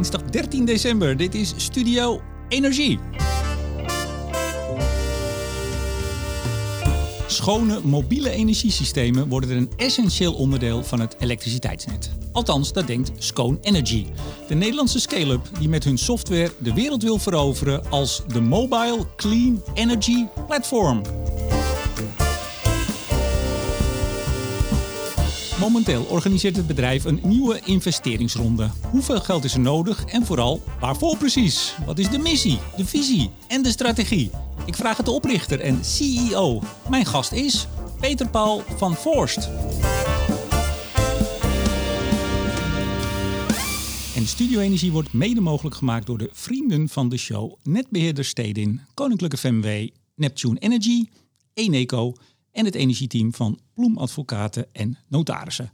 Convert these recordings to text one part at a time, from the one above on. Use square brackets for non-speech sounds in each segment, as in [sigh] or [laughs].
dinsdag 13 december. Dit is Studio Energie. Schone mobiele energiesystemen worden een essentieel onderdeel van het elektriciteitsnet. Althans, dat denkt Scone Energy, de Nederlandse scale-up die met hun software de wereld wil veroveren als de Mobile Clean Energy Platform. Momenteel organiseert het bedrijf een nieuwe investeringsronde. Hoeveel geld is er nodig en vooral waarvoor precies? Wat is de missie, de visie en de strategie? Ik vraag het de oprichter en CEO. Mijn gast is Peter Paul van Voorst. En Studio Energie wordt mede mogelijk gemaakt door de vrienden van de show Netbeheerder Stedin, Koninklijke FMW, Neptune Energy, Eneco en het energieteam van Bloem Advocaten en Notarissen.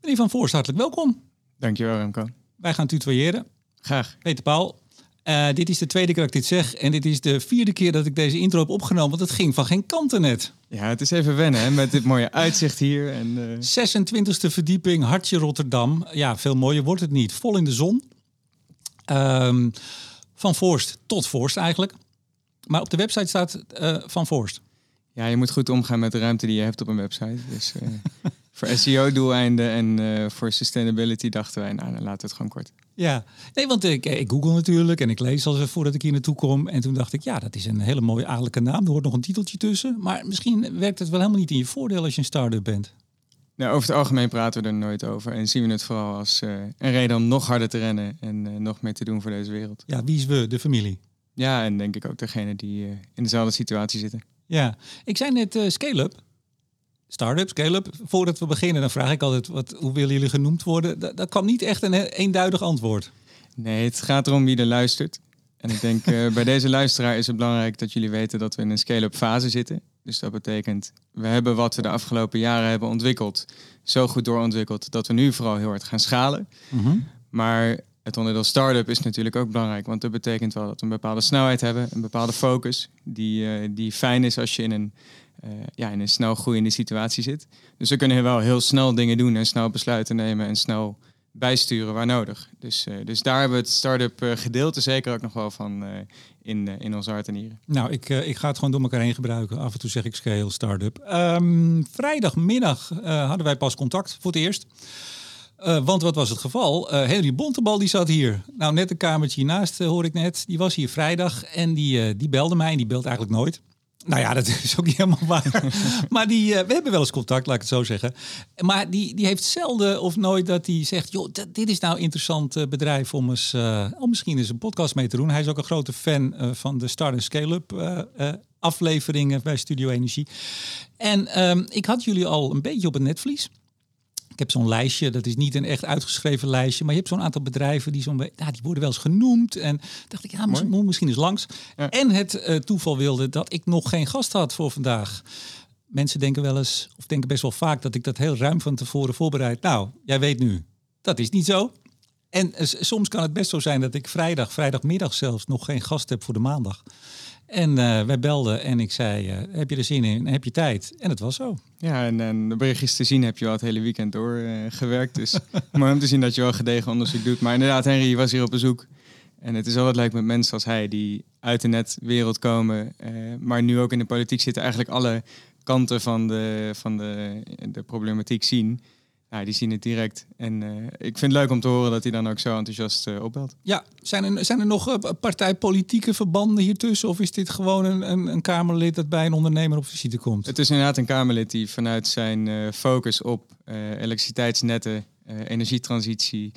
Meneer Van Voorst, hartelijk welkom. Dankjewel Remco. Wij gaan tutoyeren. Graag. Peter Paul, uh, dit is de tweede keer dat ik dit zeg en dit is de vierde keer dat ik deze intro heb opgenomen, want het ging van geen kanten net. Ja, het is even wennen hè, met dit mooie uitzicht hier. En, uh... 26e verdieping, Hartje Rotterdam. Ja, veel mooier wordt het niet. Vol in de zon. Um, van Voorst tot Voorst eigenlijk. Maar op de website staat uh, Van Voorst. Ja, je moet goed omgaan met de ruimte die je hebt op een website. Dus uh, [laughs] voor SEO-doeleinden en uh, voor sustainability dachten wij, nou, dan laten we het gewoon kort. Ja, nee, want ik, ik google natuurlijk en ik lees als voordat ik hier naartoe kom. En toen dacht ik, ja, dat is een hele mooie adellijke naam. Er hoort nog een titeltje tussen. Maar misschien werkt het wel helemaal niet in je voordeel als je een start-up bent. Nou, over het algemeen praten we er nooit over. En zien we het vooral als uh, een reden om nog harder te rennen en uh, nog meer te doen voor deze wereld. Ja, wie is we? De familie. Ja, en denk ik ook degene die uh, in dezelfde situatie zitten. Ja, ik zei net uh, scale-up. Start-up, scale-up. Voordat we beginnen, dan vraag ik altijd, wat, hoe willen jullie genoemd worden? Dat, dat kwam niet echt een eenduidig antwoord. Nee, het gaat erom wie er luistert. En ik denk, uh, bij deze luisteraar is het belangrijk dat jullie weten dat we in een scale-up fase zitten. Dus dat betekent, we hebben wat we de afgelopen jaren hebben ontwikkeld, zo goed doorontwikkeld, dat we nu vooral heel hard gaan schalen. Mm -hmm. Maar het onderdeel start-up is natuurlijk ook belangrijk, want dat betekent wel dat we een bepaalde snelheid hebben, een bepaalde focus, die, uh, die fijn is als je in een, uh, ja, in een snel groeiende situatie zit. Dus we kunnen wel heel snel dingen doen en snel besluiten nemen en snel bijsturen waar nodig. Dus, uh, dus daar hebben we het start-up gedeelte zeker ook nog wel van in, in ons hart en nieren. Nou, ik, ik ga het gewoon door elkaar heen gebruiken. Af en toe zeg ik scale, start-up. Um, vrijdagmiddag hadden wij pas contact voor het eerst. Uh, want wat was het geval? Uh, Henry Bontebal die zat hier. Nou, net een kamertje hiernaast uh, hoor ik net. Die was hier vrijdag en die, die belde mij. En die belt eigenlijk nooit. Nou ja, [laughs] dat is ook niet helemaal waar. [laughs] maar die, we hebben wel eens contact, laat ik het zo zeggen. Maar die, die heeft zelden of nooit dat hij zegt... joh, dit is nou een interessant bedrijf om, eens, om misschien eens een podcast mee te doen. Hij is ook een grote fan van de Start Scale-up afleveringen bij Studio Energie. En um, ik had jullie al een beetje op het netvlies. Ik heb zo'n lijstje, dat is niet een echt uitgeschreven lijstje, maar je hebt zo'n aantal bedrijven die, zo'n, nou, die worden wel eens genoemd. En dacht ik, ja, misschien, eens langs. Ja. En het uh, toeval wilde dat ik nog geen gast had voor vandaag. Mensen denken wel eens, of denken best wel vaak, dat ik dat heel ruim van tevoren voorbereid. Nou, jij weet nu, dat is niet zo. En soms kan het best zo zijn dat ik vrijdag, vrijdagmiddag zelfs, nog geen gast heb voor de maandag. En uh, wij belden en ik zei, uh, heb je er zin in? Heb je tijd? En het was zo. Ja, en, en de berichtjes te zien heb je al het hele weekend doorgewerkt. Uh, dus [laughs] mooi om te zien dat je wel gedegen onderzoek doet. Maar inderdaad, Henry was hier op bezoek. En het is wat leuk met mensen als hij, die uit de netwereld komen, maar nu ook in de politiek zitten, eigenlijk alle kanten van de, van de, de problematiek zien. Ja, die zien het direct. En uh, ik vind het leuk om te horen dat hij dan ook zo enthousiast uh, opbelt. Ja, zijn er, zijn er nog uh, partijpolitieke verbanden hiertussen? Of is dit gewoon een, een, een, Kamerlid dat bij een ondernemer op visite komt? Het is inderdaad een Kamerlid die vanuit zijn focus op elektriciteitsnetten, energietransitie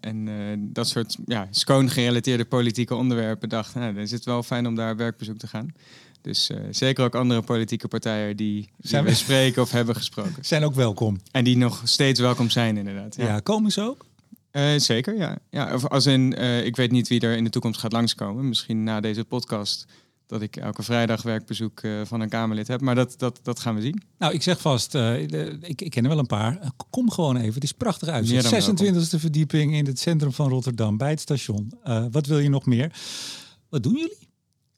en dat soort ja, schoon gerelateerde politieke onderwerpen dacht, nou, dan is het wel fijn om daar werkbezoek te gaan. Dus uh, zeker ook andere politieke partijen die, die zijn we spreken of hebben gesproken. Zijn ook welkom. En die nog steeds welkom zijn, inderdaad. Ja, ja komen ze ook? Uh, zeker, ja. ja of als in, uh, ik weet niet wie er in de toekomst gaat langskomen. Misschien na deze podcast dat ik elke vrijdag werkbezoek van een Kamerlid heb. Maar dat, dat, dat gaan we zien. Nou, ik zeg vast, ik, ik ken er wel een paar. Kom gewoon even, het is prachtig uit. 26e verdieping in het centrum van Rotterdam, bij het station. wat wil je nog meer? Wat doen jullie?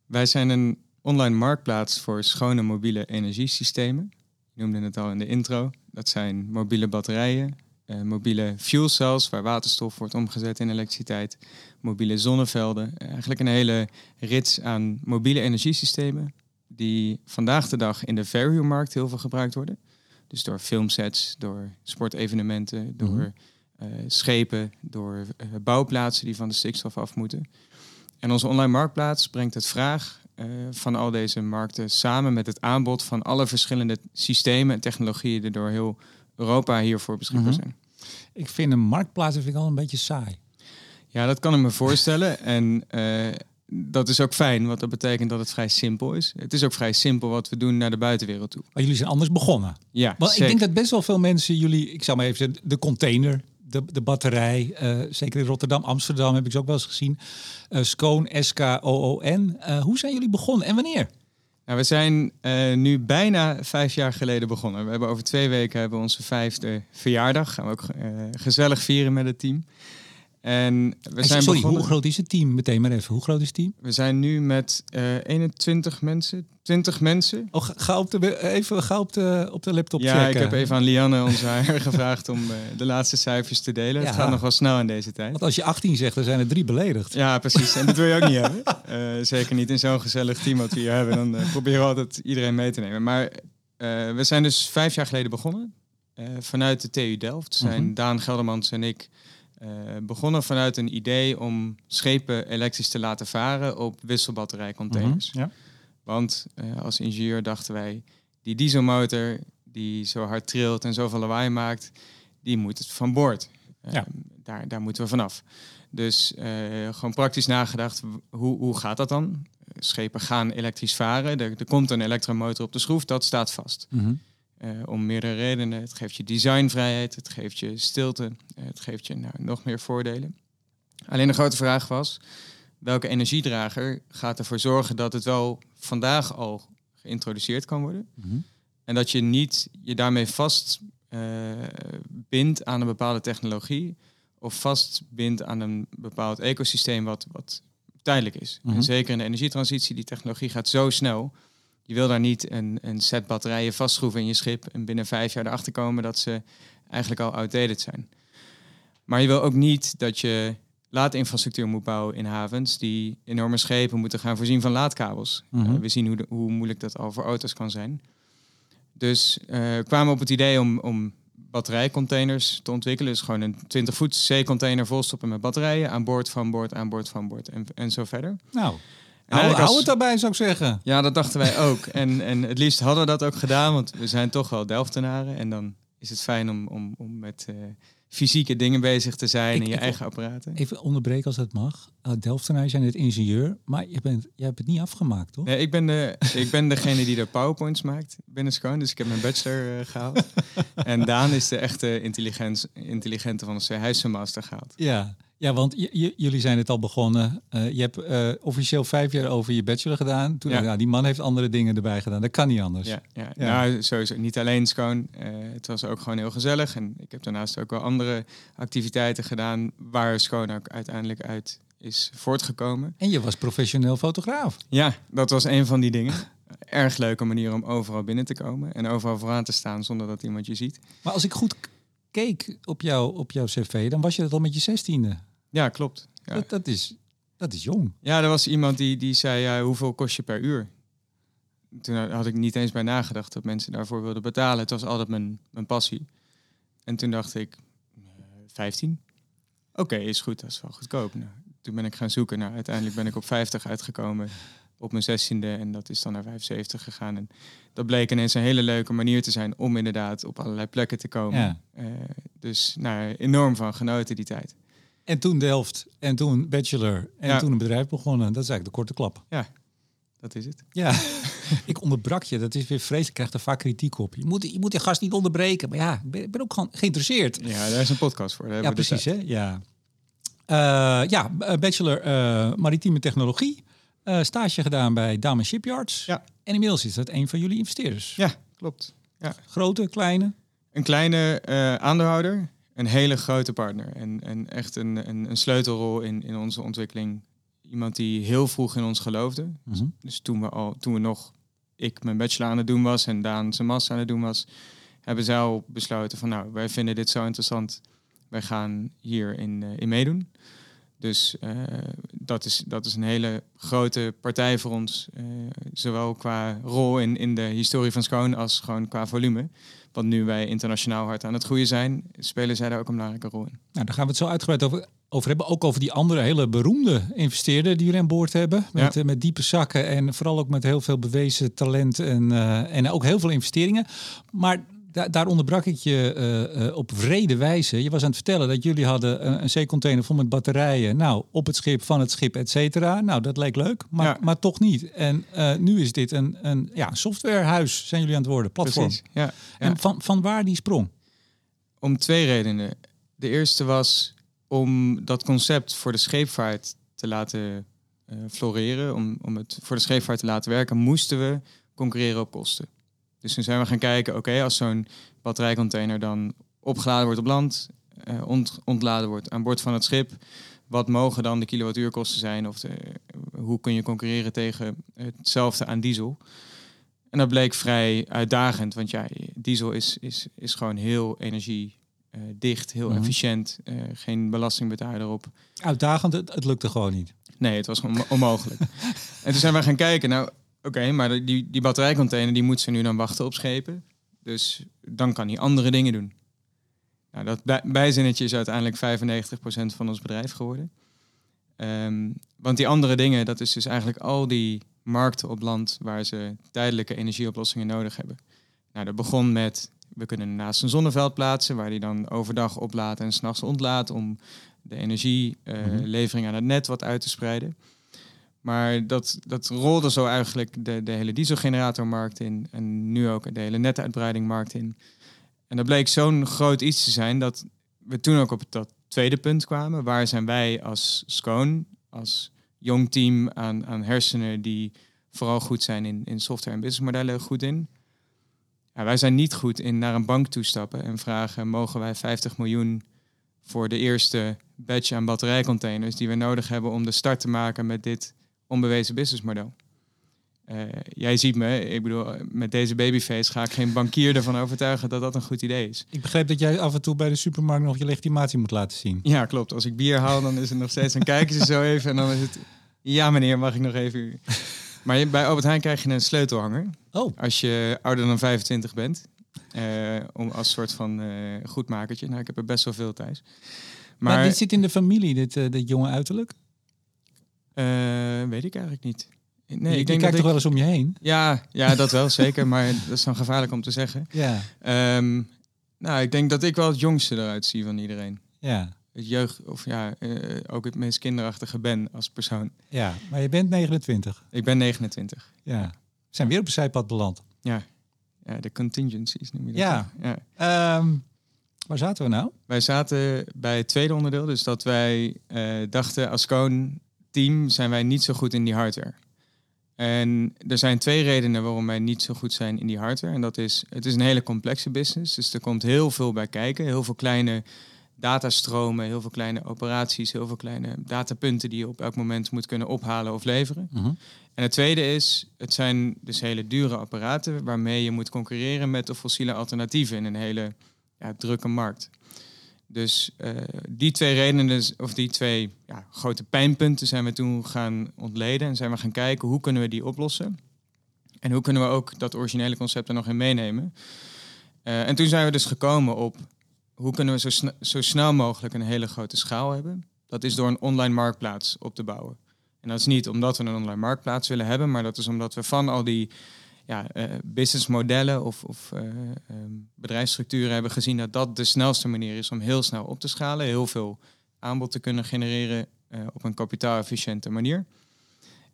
Wij zijn een online marktplaats voor schone mobiele energiesystemen. Je noemde het al in de intro. Dat zijn mobiele batterijen, eh, mobiele fuel cells, waar waterstof wordt omgezet in elektriciteit, mobiele zonnevelden. Eigenlijk een hele rits aan mobiele energiesystemen die vandaag de dag in de value-markt heel veel gebruikt worden. Dus door filmsets, door sportevenementen, door Mhm. eh, schepen, door eh, bouwplaatsen die van de stikstof af moeten. En onze online marktplaats brengt het vraag van al deze markten samen met het aanbod van alle verschillende systemen en technologieën die door heel Europa hiervoor beschikbaar Mhm. zijn. Ik vind een marktplaats vind ik al een beetje saai. Ja, dat kan ik me voorstellen. En eh, dat is ook fijn, want dat betekent dat het vrij simpel is. Het is ook vrij simpel wat we doen naar de buitenwereld toe. Maar jullie zijn anders begonnen. Ja, Want ik denk dat best wel veel mensen jullie, ik zal maar even zeggen, de container, de, de batterij, eh, zeker in Rotterdam, Amsterdam heb ik ze ook wel eens gezien. Eh Skoon, S-K-O-O-N. Eh, hoe zijn jullie begonnen en wanneer? Nou, we zijn nu bijna vijf jaar geleden begonnen. We hebben over twee weken hebben onze vijfde verjaardag. Gaan we ook gezellig vieren met het team. En we zijn Sorry, begonnen. hoe groot is het team? Meteen maar even. Hoe groot is het team? We zijn nu met eh 21 mensen, 20 mensen. Oh, ga, ga op de, even ga op de, op de laptop ja, checken. ik heb even aan Lianne, onze [laughs] HR, gevraagd om eh, de laatste cijfers te delen. Ja. Het gaat nog wel snel in deze tijd. Want als je 18 zegt, dan zijn er drie beledigd. Ja, precies. En dat wil je ook niet [laughs] hebben. Eh, zeker niet in zo'n gezellig team wat we hier hebben. Dan proberen we altijd iedereen mee te nemen. Maar we zijn dus vijf jaar geleden begonnen. vanuit de TU Delft zijn Mhm. Daan Geldermans en ik eh, begonnen vanuit een idee om schepen elektrisch te laten varen op wisselbatterijcontainers. Mhm, Ja. Want eh, als ingenieur dachten wij, die dieselmotor die zo hard trilt en zoveel lawaai maakt, die moet het van boord. Eh, Ja. daar, daar moeten we vanaf. Dus gewoon praktisch nagedacht, hoe, hoe gaat dat dan? Schepen gaan elektrisch varen, er, er komt een elektromotor op de schroef, dat staat vast. Mhm. Eh, om meerdere redenen. Het geeft je designvrijheid, het geeft je stilte, eh, het geeft je nou, nog meer voordelen. Alleen de grote vraag was, welke energiedrager gaat ervoor zorgen dat het wel vandaag al geïntroduceerd kan worden? Mhm. En dat je niet je daarmee vast eh, aan een bepaalde technologie of vastbindt aan een bepaald ecosysteem wat, wat tijdelijk is. Mhm. En zeker in de energietransitie, die technologie gaat zo snel. Je wil daar niet een, een set batterijen vastschroeven in je schip en binnen vijf jaar erachter komen dat ze eigenlijk al outdated zijn. Maar je wil ook niet dat je laadinfrastructuur moet bouwen in havens die enorme schepen moeten gaan voorzien van laadkabels. Mhm. Eh, we zien hoe, de- hoe moeilijk dat al voor auto's kan zijn. Dus eh, kwamen we op het idee om, om batterijcontainers te ontwikkelen. Dus gewoon een 20 voet C-container volstoppen met batterijen. Aan boord, van boord, aan boord, van boord en, en zo verder. Nou, hou, het daarbij zou ik zeggen. Ja, dat dachten wij ook. En, en het liefst hadden we dat ook gedaan, want we zijn toch wel Delftenaren. En dan is het fijn om, om, om met eh, fysieke dingen bezig te zijn Ik- en je eigen apparaten. Even onderbreken als dat mag. Uh, Delftenaar, je bent het ingenieur, maar je, bent, jij hebt het niet afgemaakt, toch? Nee, ik, ben de, ik ben degene die de powerpoints maakt binnen Scone, dus ik heb mijn bachelor eh, gehaald. [laughs] en Daan is de echte intelligens, intelligente van de C. Hij is zijn master gehaald. Ja, ja want jullie zijn het al begonnen. Eh, je hebt eh, officieel vijf jaar over je bachelor gedaan. Toen Ja. ik, nou, die man heeft andere dingen erbij gedaan. Dat kan niet anders. Ja, ja. Ja. Nou, sowieso niet alleen Scone. Eh, het was ook gewoon heel gezellig. En ik heb daarnaast ook wel andere activiteiten gedaan waar Scone ook uiteindelijk uit is voortgekomen. En je was professioneel fotograaf. Ja, dat was een van die dingen. [laughs] Erg leuke manier om overal binnen te komen en overal vooraan te staan zonder dat iemand je ziet. Maar als ik goed keek op, jou, op jouw cv, dan was je dat al met je zestiende. Ja, klopt. Ja, Dat, dat, is, dat is jong. ja er was iemand die, die zei, ja, hoeveel kost je per uur? Toen had ik niet eens bij nagedacht dat mensen daarvoor wilden betalen. Het was altijd mijn, mijn passie. En toen dacht ik, eh, 15? Oké, is goed, dat is wel goedkoop. Nou, toen ben ik gaan zoeken. Nou, uiteindelijk ben ik op 50 uitgekomen op mijn 16e en dat is dan naar 75 gegaan. En dat bleek ineens een hele leuke manier te zijn om inderdaad op allerlei plekken te komen. Ja. Eh, dus nou, enorm van genoten die tijd. En toen Delft, en toen bachelor, en Ja. toen een bedrijf begonnen. Dat is eigenlijk de korte klap. Dat is het. Ja, [laughs] ik onderbrak je. Dat is weer vreselijk. Ik krijg er vaak kritiek op. Je moet, je moet die gast niet onderbreken. Maar ja, ik ben, ik ben ook gewoon geïnteresseerd. Ja, daar is een podcast voor. Daar Ja, precies. Hè? Ja. Eh, ja, eh, bachelor eh, maritieme technologie. Stage gedaan bij Damen Shipyards. Ja. En inmiddels is dat een van jullie investeerders. Ja, klopt. Grote, kleine. Een kleine aandeelhouder, een hele grote partner. En, en echt een, een, een sleutelrol in, in onze ontwikkeling. Iemand die heel vroeg in ons geloofde. Dus toen we, al, toen we nog, ik mijn bachelor aan het doen was en Daan zijn master aan het doen was, hebben zij al besloten van nou, wij vinden dit zo interessant. Wij gaan hier in, in meedoen. Dus uh, dat, is, dat is een hele grote partij voor ons. Uh, zowel qua rol in, in de historie van Schoon als gewoon qua volume. Want nu wij internationaal hard aan het groeien zijn, spelen zij daar ook een belangrijke rol in. Nou, daar gaan we het zo uitgebreid over, over hebben. Ook over die andere hele beroemde investeerder die jullie aan boord hebben. Met, ja. met diepe zakken en vooral ook met heel veel bewezen talent en, uh, en ook heel veel investeringen. Maar daar, daar onderbrak ik je uh, uh, op vrede wijze. Je was aan het vertellen dat jullie hadden een, zeecontainer vol met batterijen. Nou, op het schip, van het schip, et cetera. Nou, dat leek leuk, maar, ja. maar toch niet. En uh, nu is dit een, een ja, softwarehuis, zijn jullie aan het worden, platform. Precies, ja, ja. En van, van waar die sprong? Om twee redenen. De eerste was om dat concept voor de scheepvaart te laten floreren. Om, om het voor de scheepvaart te laten werken, moesten we concurreren op kosten. Dus toen zijn we gaan kijken, oké, als zo'n batterijcontainer dan opgeladen wordt op land, uh, ont, ontladen wordt aan boord van het schip, wat mogen dan de kilowattuurkosten zijn? Of de, hoe kun je concurreren tegen hetzelfde aan diesel? En dat bleek vrij uitdagend, want ja, diesel is, is, is gewoon heel energiedicht, heel mm -hmm. efficiënt, uh, geen belasting betaald erop. Uitdagend, het, het lukte gewoon niet. Nee, het was gewoon onmogelijk. en toen zijn we gaan kijken, nou, Oké, okay, maar die, die batterijcontainer die moet ze nu dan wachten op schepen. Dus dan kan hij andere dingen doen. Nou, dat bij, bijzinnetje is uiteindelijk 95% van ons bedrijf geworden. Um, want die andere dingen, dat is dus eigenlijk al die markten op land waar ze tijdelijke energieoplossingen nodig hebben. Nou, dat begon met, we kunnen naast een zonneveld plaatsen, waar die dan overdag oplaadt en s'nachts ontlaat om de energielevering uh, mm -hmm. aan het net wat uit te spreiden. Maar dat, dat rolde zo eigenlijk de, de hele dieselgeneratormarkt in. En nu ook de hele netuitbreidingmarkt in. En dat bleek zo'n groot iets te zijn dat we toen ook op dat tweede punt kwamen. Waar zijn wij als Scone, als jong team aan, aan hersenen die vooral goed zijn in, in software en businessmodellen goed in. Ja, wij zijn niet goed in naar een bank toestappen en vragen: mogen wij 50 miljoen voor de eerste batch aan batterijcontainers die we nodig hebben om de start te maken met dit onbewezen businessmodel. Uh, jij ziet me, ik bedoel, met deze babyface ga ik geen bankier ervan overtuigen dat dat een goed idee is. Ik begreep dat jij af en toe bij de supermarkt nog je legitimatie moet laten zien. Ja, klopt. Als ik bier haal, dan is het nog steeds, dan kijken ze zo even en dan is het, ja meneer, mag ik nog even... Maar bij Albert Heijn krijg je een sleutelhanger. Oh. Als je ouder dan 25 bent. Uh, om als soort van uh, goedmakertje. Nou, ik heb er best wel veel thuis. Maar, maar dit zit in de familie, dit, uh, dit jonge uiterlijk? Uh, weet ik eigenlijk niet. Nee, je, ik denk je kijkt toch wel eens om je heen? Ja, ja dat wel zeker, maar [laughs] dat is dan gevaarlijk om te zeggen. Ja. Um, nou, ik denk dat ik wel het jongste eruit zie van iedereen. Ja. Het jeugd, of ja, uh, ook het meest kinderachtige ben als persoon. Ja, maar je bent 29. Ik ben 29. Ja. We zijn weer op een zijpad beland. Ja. Ja, de contingencies noem je dat. Ja. ja. Um, waar zaten we nou? Wij zaten bij het tweede onderdeel, dus dat wij uh, dachten als Koon team zijn wij niet zo goed in die hardware. En er zijn twee redenen waarom wij niet zo goed zijn in die hardware. En dat is, het is een hele complexe business. Dus er komt heel veel bij kijken. Heel veel kleine datastromen, heel veel kleine operaties, heel veel kleine datapunten die je op elk moment moet kunnen ophalen of leveren. Uh -huh. En het tweede is, het zijn dus hele dure apparaten waarmee je moet concurreren met de fossiele alternatieven in een hele ja, drukke markt. Dus uh, die twee redenen, of die twee ja, grote pijnpunten zijn we toen gaan ontleden en zijn we gaan kijken hoe kunnen we die oplossen. En hoe kunnen we ook dat originele concept er nog in meenemen. Uh, en toen zijn we dus gekomen op hoe kunnen we zo, zo snel mogelijk een hele grote schaal hebben. Dat is door een online marktplaats op te bouwen. En dat is niet omdat we een online marktplaats willen hebben, maar dat is omdat we van al die ja, uh, businessmodellen of, of uh, um, bedrijfsstructuren hebben gezien dat dat de snelste manier is om heel snel op te schalen, heel veel aanbod te kunnen genereren uh, op een kapitaalefficiënte manier.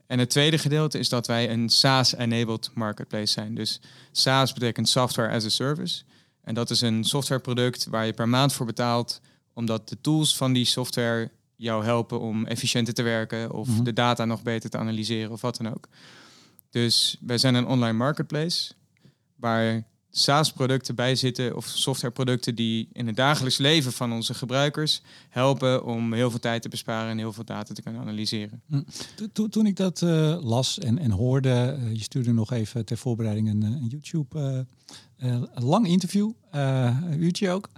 En het tweede gedeelte is dat wij een SaaS-enabled marketplace zijn. Dus SaaS betekent software as a service. En dat is een softwareproduct waar je per maand voor betaalt, omdat de tools van die software jou helpen om efficiënter te werken of mm -hmm. de data nog beter te analyseren of wat dan ook. Dus wij zijn een online marketplace waar SaaS-producten bij zitten of softwareproducten die in het dagelijks leven van onze gebruikers helpen om heel veel tijd te besparen en heel veel data te kunnen analyseren. Toen, toen ik dat uh, las en, en hoorde, uh, je stuurde nog even ter voorbereiding een, een YouTube uh, lang interview, een uurtje ook.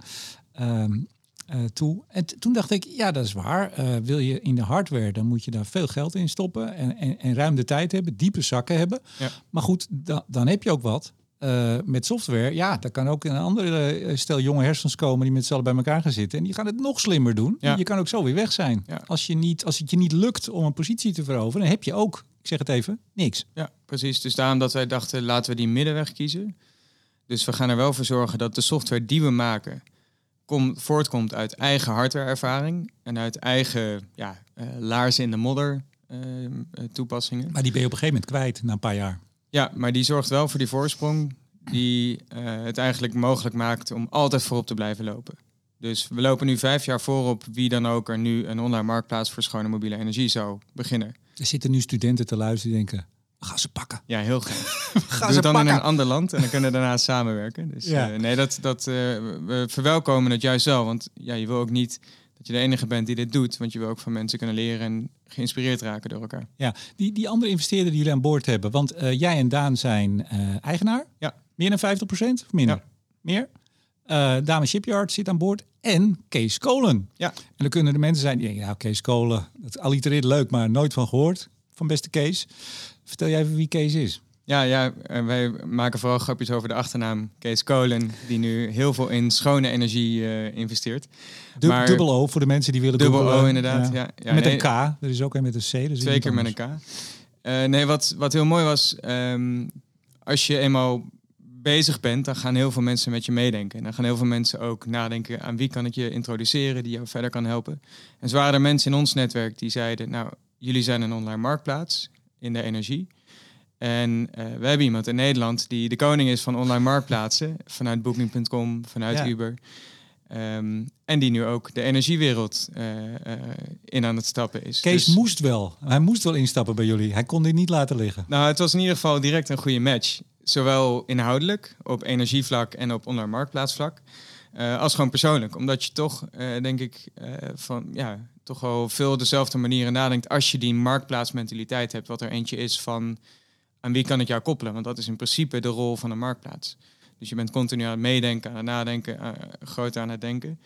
Um, uh, toe. En toen dacht ik, ja, dat is waar. Uh, wil je in de hardware, dan moet je daar veel geld in stoppen en, en, en ruim de tijd hebben, diepe zakken hebben. Ja. Maar goed, da, dan heb je ook wat. Uh, met software, ja, daar kan ook een andere stel jonge hersens komen die met z'n allen bij elkaar gaan zitten. En die gaan het nog slimmer doen. Ja. Je kan ook zo weer weg zijn. Ja. Als, je niet, als het je niet lukt om een positie te veroveren, dan heb je ook, ik zeg het even, niks. Ja, precies. Dus daarom dat wij dachten, laten we die middenweg kiezen. Dus we gaan er wel voor zorgen dat de software die we maken, kom, voortkomt uit eigen hardwareervaring en uit eigen ja, uh, laarzen in de modder uh, toepassingen. Maar die ben je op een gegeven moment kwijt na een paar jaar. Ja, maar die zorgt wel voor die voorsprong die uh, het eigenlijk mogelijk maakt om altijd voorop te blijven lopen. Dus we lopen nu vijf jaar voorop wie dan ook er nu een online marktplaats voor schone mobiele energie zou beginnen. Er zitten nu studenten te luisteren die denken, ga ze pakken. Ja, heel graag. [laughs] Ga Doe ze het dan pakken. in een ander land en dan kunnen we daarna [laughs] samenwerken. Dus Ja. ja. nee, dat, dat, uh, we verwelkomen het juist wel. Want ja, je wil ook niet dat je de enige bent die dit doet. Want je wil ook van mensen kunnen leren en geïnspireerd raken door elkaar. Ja, die, die andere investeerder die jullie aan boord hebben. Want uh, jij en Daan zijn uh, eigenaar. Ja. Meer dan 50% of minder? Ja. Meer? Uh, Dame Shipyard zit aan boord. En Kees Kolen. Ja. En dan kunnen de mensen zijn die denken, ja, Kees Kolen, dat allitereert leuk, maar nooit van gehoord. Van beste Kees. Vertel jij even wie Kees is. Ja, ja, wij maken vooral grapjes over de achternaam Kees Kolen, die nu heel veel in schone energie uh, investeert. Du maar, dubbel O voor de mensen die willen dubbel googlen. O inderdaad. Ja. Ja, met nee, een K, er is ook een met een C. Dus twee keer met een K. Uh, nee, wat, wat heel mooi was, um, als je eenmaal bezig bent, dan gaan heel veel mensen met je meedenken. En dan gaan heel veel mensen ook nadenken aan wie kan ik je introduceren, die jou verder kan helpen. En zo waren er mensen in ons netwerk die zeiden, nou, jullie zijn een online marktplaats in de energie. En uh, we hebben iemand in Nederland die de koning is van online marktplaatsen, [laughs] vanuit Booking.com, vanuit Ja. Uber. Um, en die nu ook de energiewereld uh, uh, in aan het stappen is. Kees Dus- moest wel. Hij moest wel instappen bij jullie. Hij kon dit niet laten liggen. Nou, het was in ieder geval direct een goede match. Zowel inhoudelijk, op energievlak en op online marktplaatsvlak. Uh, als gewoon persoonlijk. Omdat je toch, denk ik, van ja, toch wel veel dezelfde manieren nadenkt. Als je die marktplaatsmentaliteit hebt, wat er eentje is van aan wie kan ik jou koppelen? Want dat is in principe de rol van een marktplaats. Dus je bent continu aan het meedenken, aan het nadenken, uh, groot aan het denken.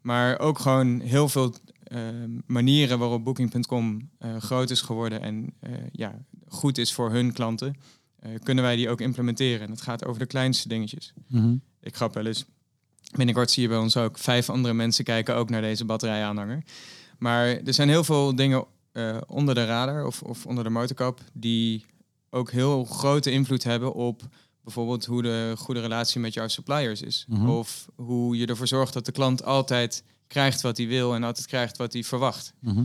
Maar ook gewoon heel veel uh, manieren waarop Booking.com uh, groot is geworden en uh, ja, goed is voor hun klanten, kunnen wij die ook implementeren. En het gaat over de kleinste dingetjes. Mm -hmm. Ik grap wel eens. Binnenkort zie je bij ons ook vijf andere mensen kijken ook naar deze batterijaanhanger. Maar er zijn heel veel dingen uh, onder de radar of, of onder de motorkap die ook heel grote invloed hebben op bijvoorbeeld hoe de goede relatie met jouw suppliers is. Mhm. Of hoe je ervoor zorgt dat de klant altijd krijgt wat hij wil en altijd krijgt wat hij verwacht. Mhm.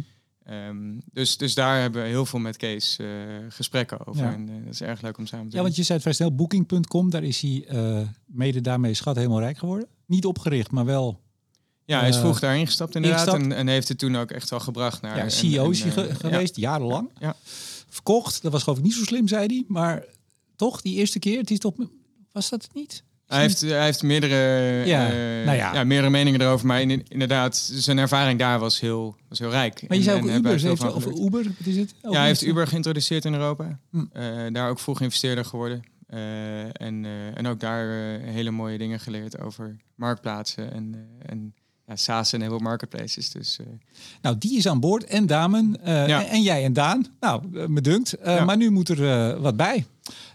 Um, dus, dus daar hebben we heel veel met Kees uh, gesprekken over. Ja. En uh, dat is erg leuk om samen te Ja, doen. want je zei het vrij snel, Booking.com, daar is hij uh, mede daarmee schat helemaal rijk geworden. Niet opgericht, maar wel... Ja, hij is eh, vroeg daarin gestapt inderdaad. En, en heeft het toen ook echt wel gebracht naar... Ja, een- CEO is een, hij ge- eh, geweest, jarenlang. Ja. Verkocht, dat was geloof ik niet zo slim, zei hij. Maar toch, die eerste keer, het is toch... Was dat het niet? Hij heeft, hij heeft meerdere, Ja, eh, nou ja. meerdere meningen erover. Maar in- inderdaad, zijn ervaring daar was heel, was heel rijk. Maar je En- zei en ook hebben Uber, heeft, van geleerd. Uber, wat is het? Ja, hij heeft? Uber geïntroduceerd in Europa. Hm. Eh, daar ook vroeg investeerder geworden. Eh, en, eh, en ook daar eh, hele mooie dingen geleerd over marktplaatsen en, eh, en ja, SaaS en heel marketplaces. Dus eh, Nou, die is aan boord. En Damen. eh, Ja. en, en jij en Daan. Nou, eh, me dunkt. Ja. Maar nu moet er wat bij.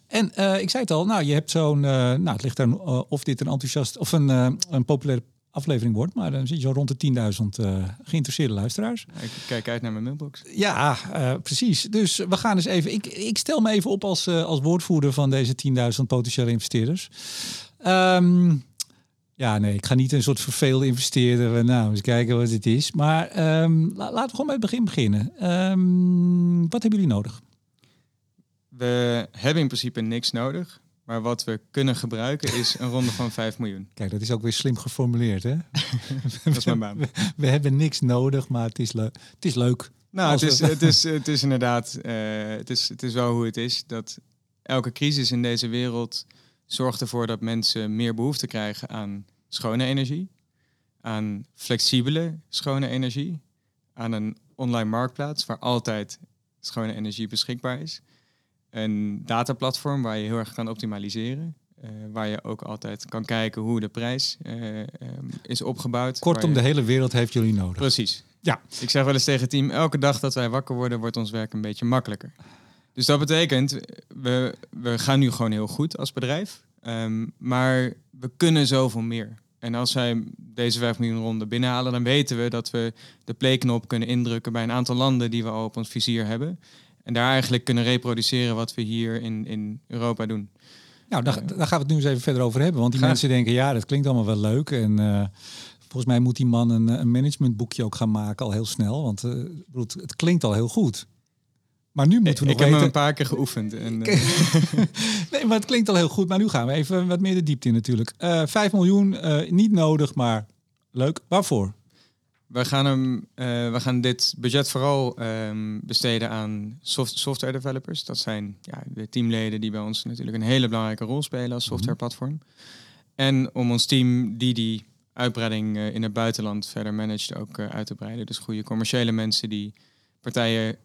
En ik zei het al, nou, je hebt zo'n... nou, het ligt er of dit een enthousiast of een, een populaire aflevering wordt. Maar dan zit je zo rond de 10.000 eh, geïnteresseerde luisteraars. ik kijk uit naar mijn mailbox. Ja, precies. Dus we gaan eens even... Ik, ik stel me even op als, als woordvoerder van deze 10.000 potentiële investeerders. Ehm, ja, nee, ik ga niet een soort verveelde investeerder. Nou, eens kijken wat het is. Maar ehm, la- laten we gewoon bij het begin beginnen. Ehm, wat hebben jullie nodig? We hebben in principe niks nodig. Maar wat we kunnen gebruiken is een ronde van [laughs] 5 miljoen. Kijk, dat is ook weer slim geformuleerd, hè? [laughs] Dat is mijn baan. We, we hebben niks nodig, maar het is, leuk. het is leuk. Nou, het is, we- het, is, het is inderdaad, eh, het, is, het is wel hoe het is. Dat elke crisis in deze wereld zorgt ervoor dat mensen meer behoefte krijgen aan schone energie, aan flexibele schone energie, aan een online marktplaats waar altijd schone energie beschikbaar is. Een dataplatform waar je heel erg kan optimaliseren. Uh, waar je ook altijd kan kijken hoe de prijs uh, um, is opgebouwd. Kortom, je... de hele wereld heeft jullie nodig. Precies. Ja. Ik zeg wel eens tegen het team, elke dag dat wij wakker worden, wordt ons werk een beetje makkelijker. Dus dat betekent, we, we gaan nu gewoon heel goed als bedrijf. Um, maar we kunnen zoveel meer. En als wij deze 5 miljoen ronde binnenhalen, dan weten we dat we de playknop kunnen indrukken bij een aantal landen die we al op ons vizier hebben. En daar eigenlijk kunnen reproduceren wat we hier in, in Europa doen. Nou, daar, daar gaan we het nu eens even verder over hebben. Want die mensen denken, ja, dat klinkt allemaal wel leuk. En uh, volgens mij moet die man een, een managementboekje ook gaan maken al heel snel. Want uh, het klinkt al heel goed. Maar nu moeten we nog Ik weten... heb hem een paar keer geoefend. En, [laughs] nee, maar het klinkt al heel goed. Maar nu gaan we even wat meer de diepte in natuurlijk. Uh, 5 miljoen, uh, niet nodig, maar leuk. Waarvoor? We gaan, hem, uh, we gaan dit budget vooral um, besteden aan soft software developers. Dat zijn ja, de teamleden die bij ons natuurlijk een hele belangrijke rol spelen als softwareplatform. Mm -hmm. En om ons team die die uitbreiding in het buitenland verder managt ook uit te breiden. Dus goede commerciële mensen die partijen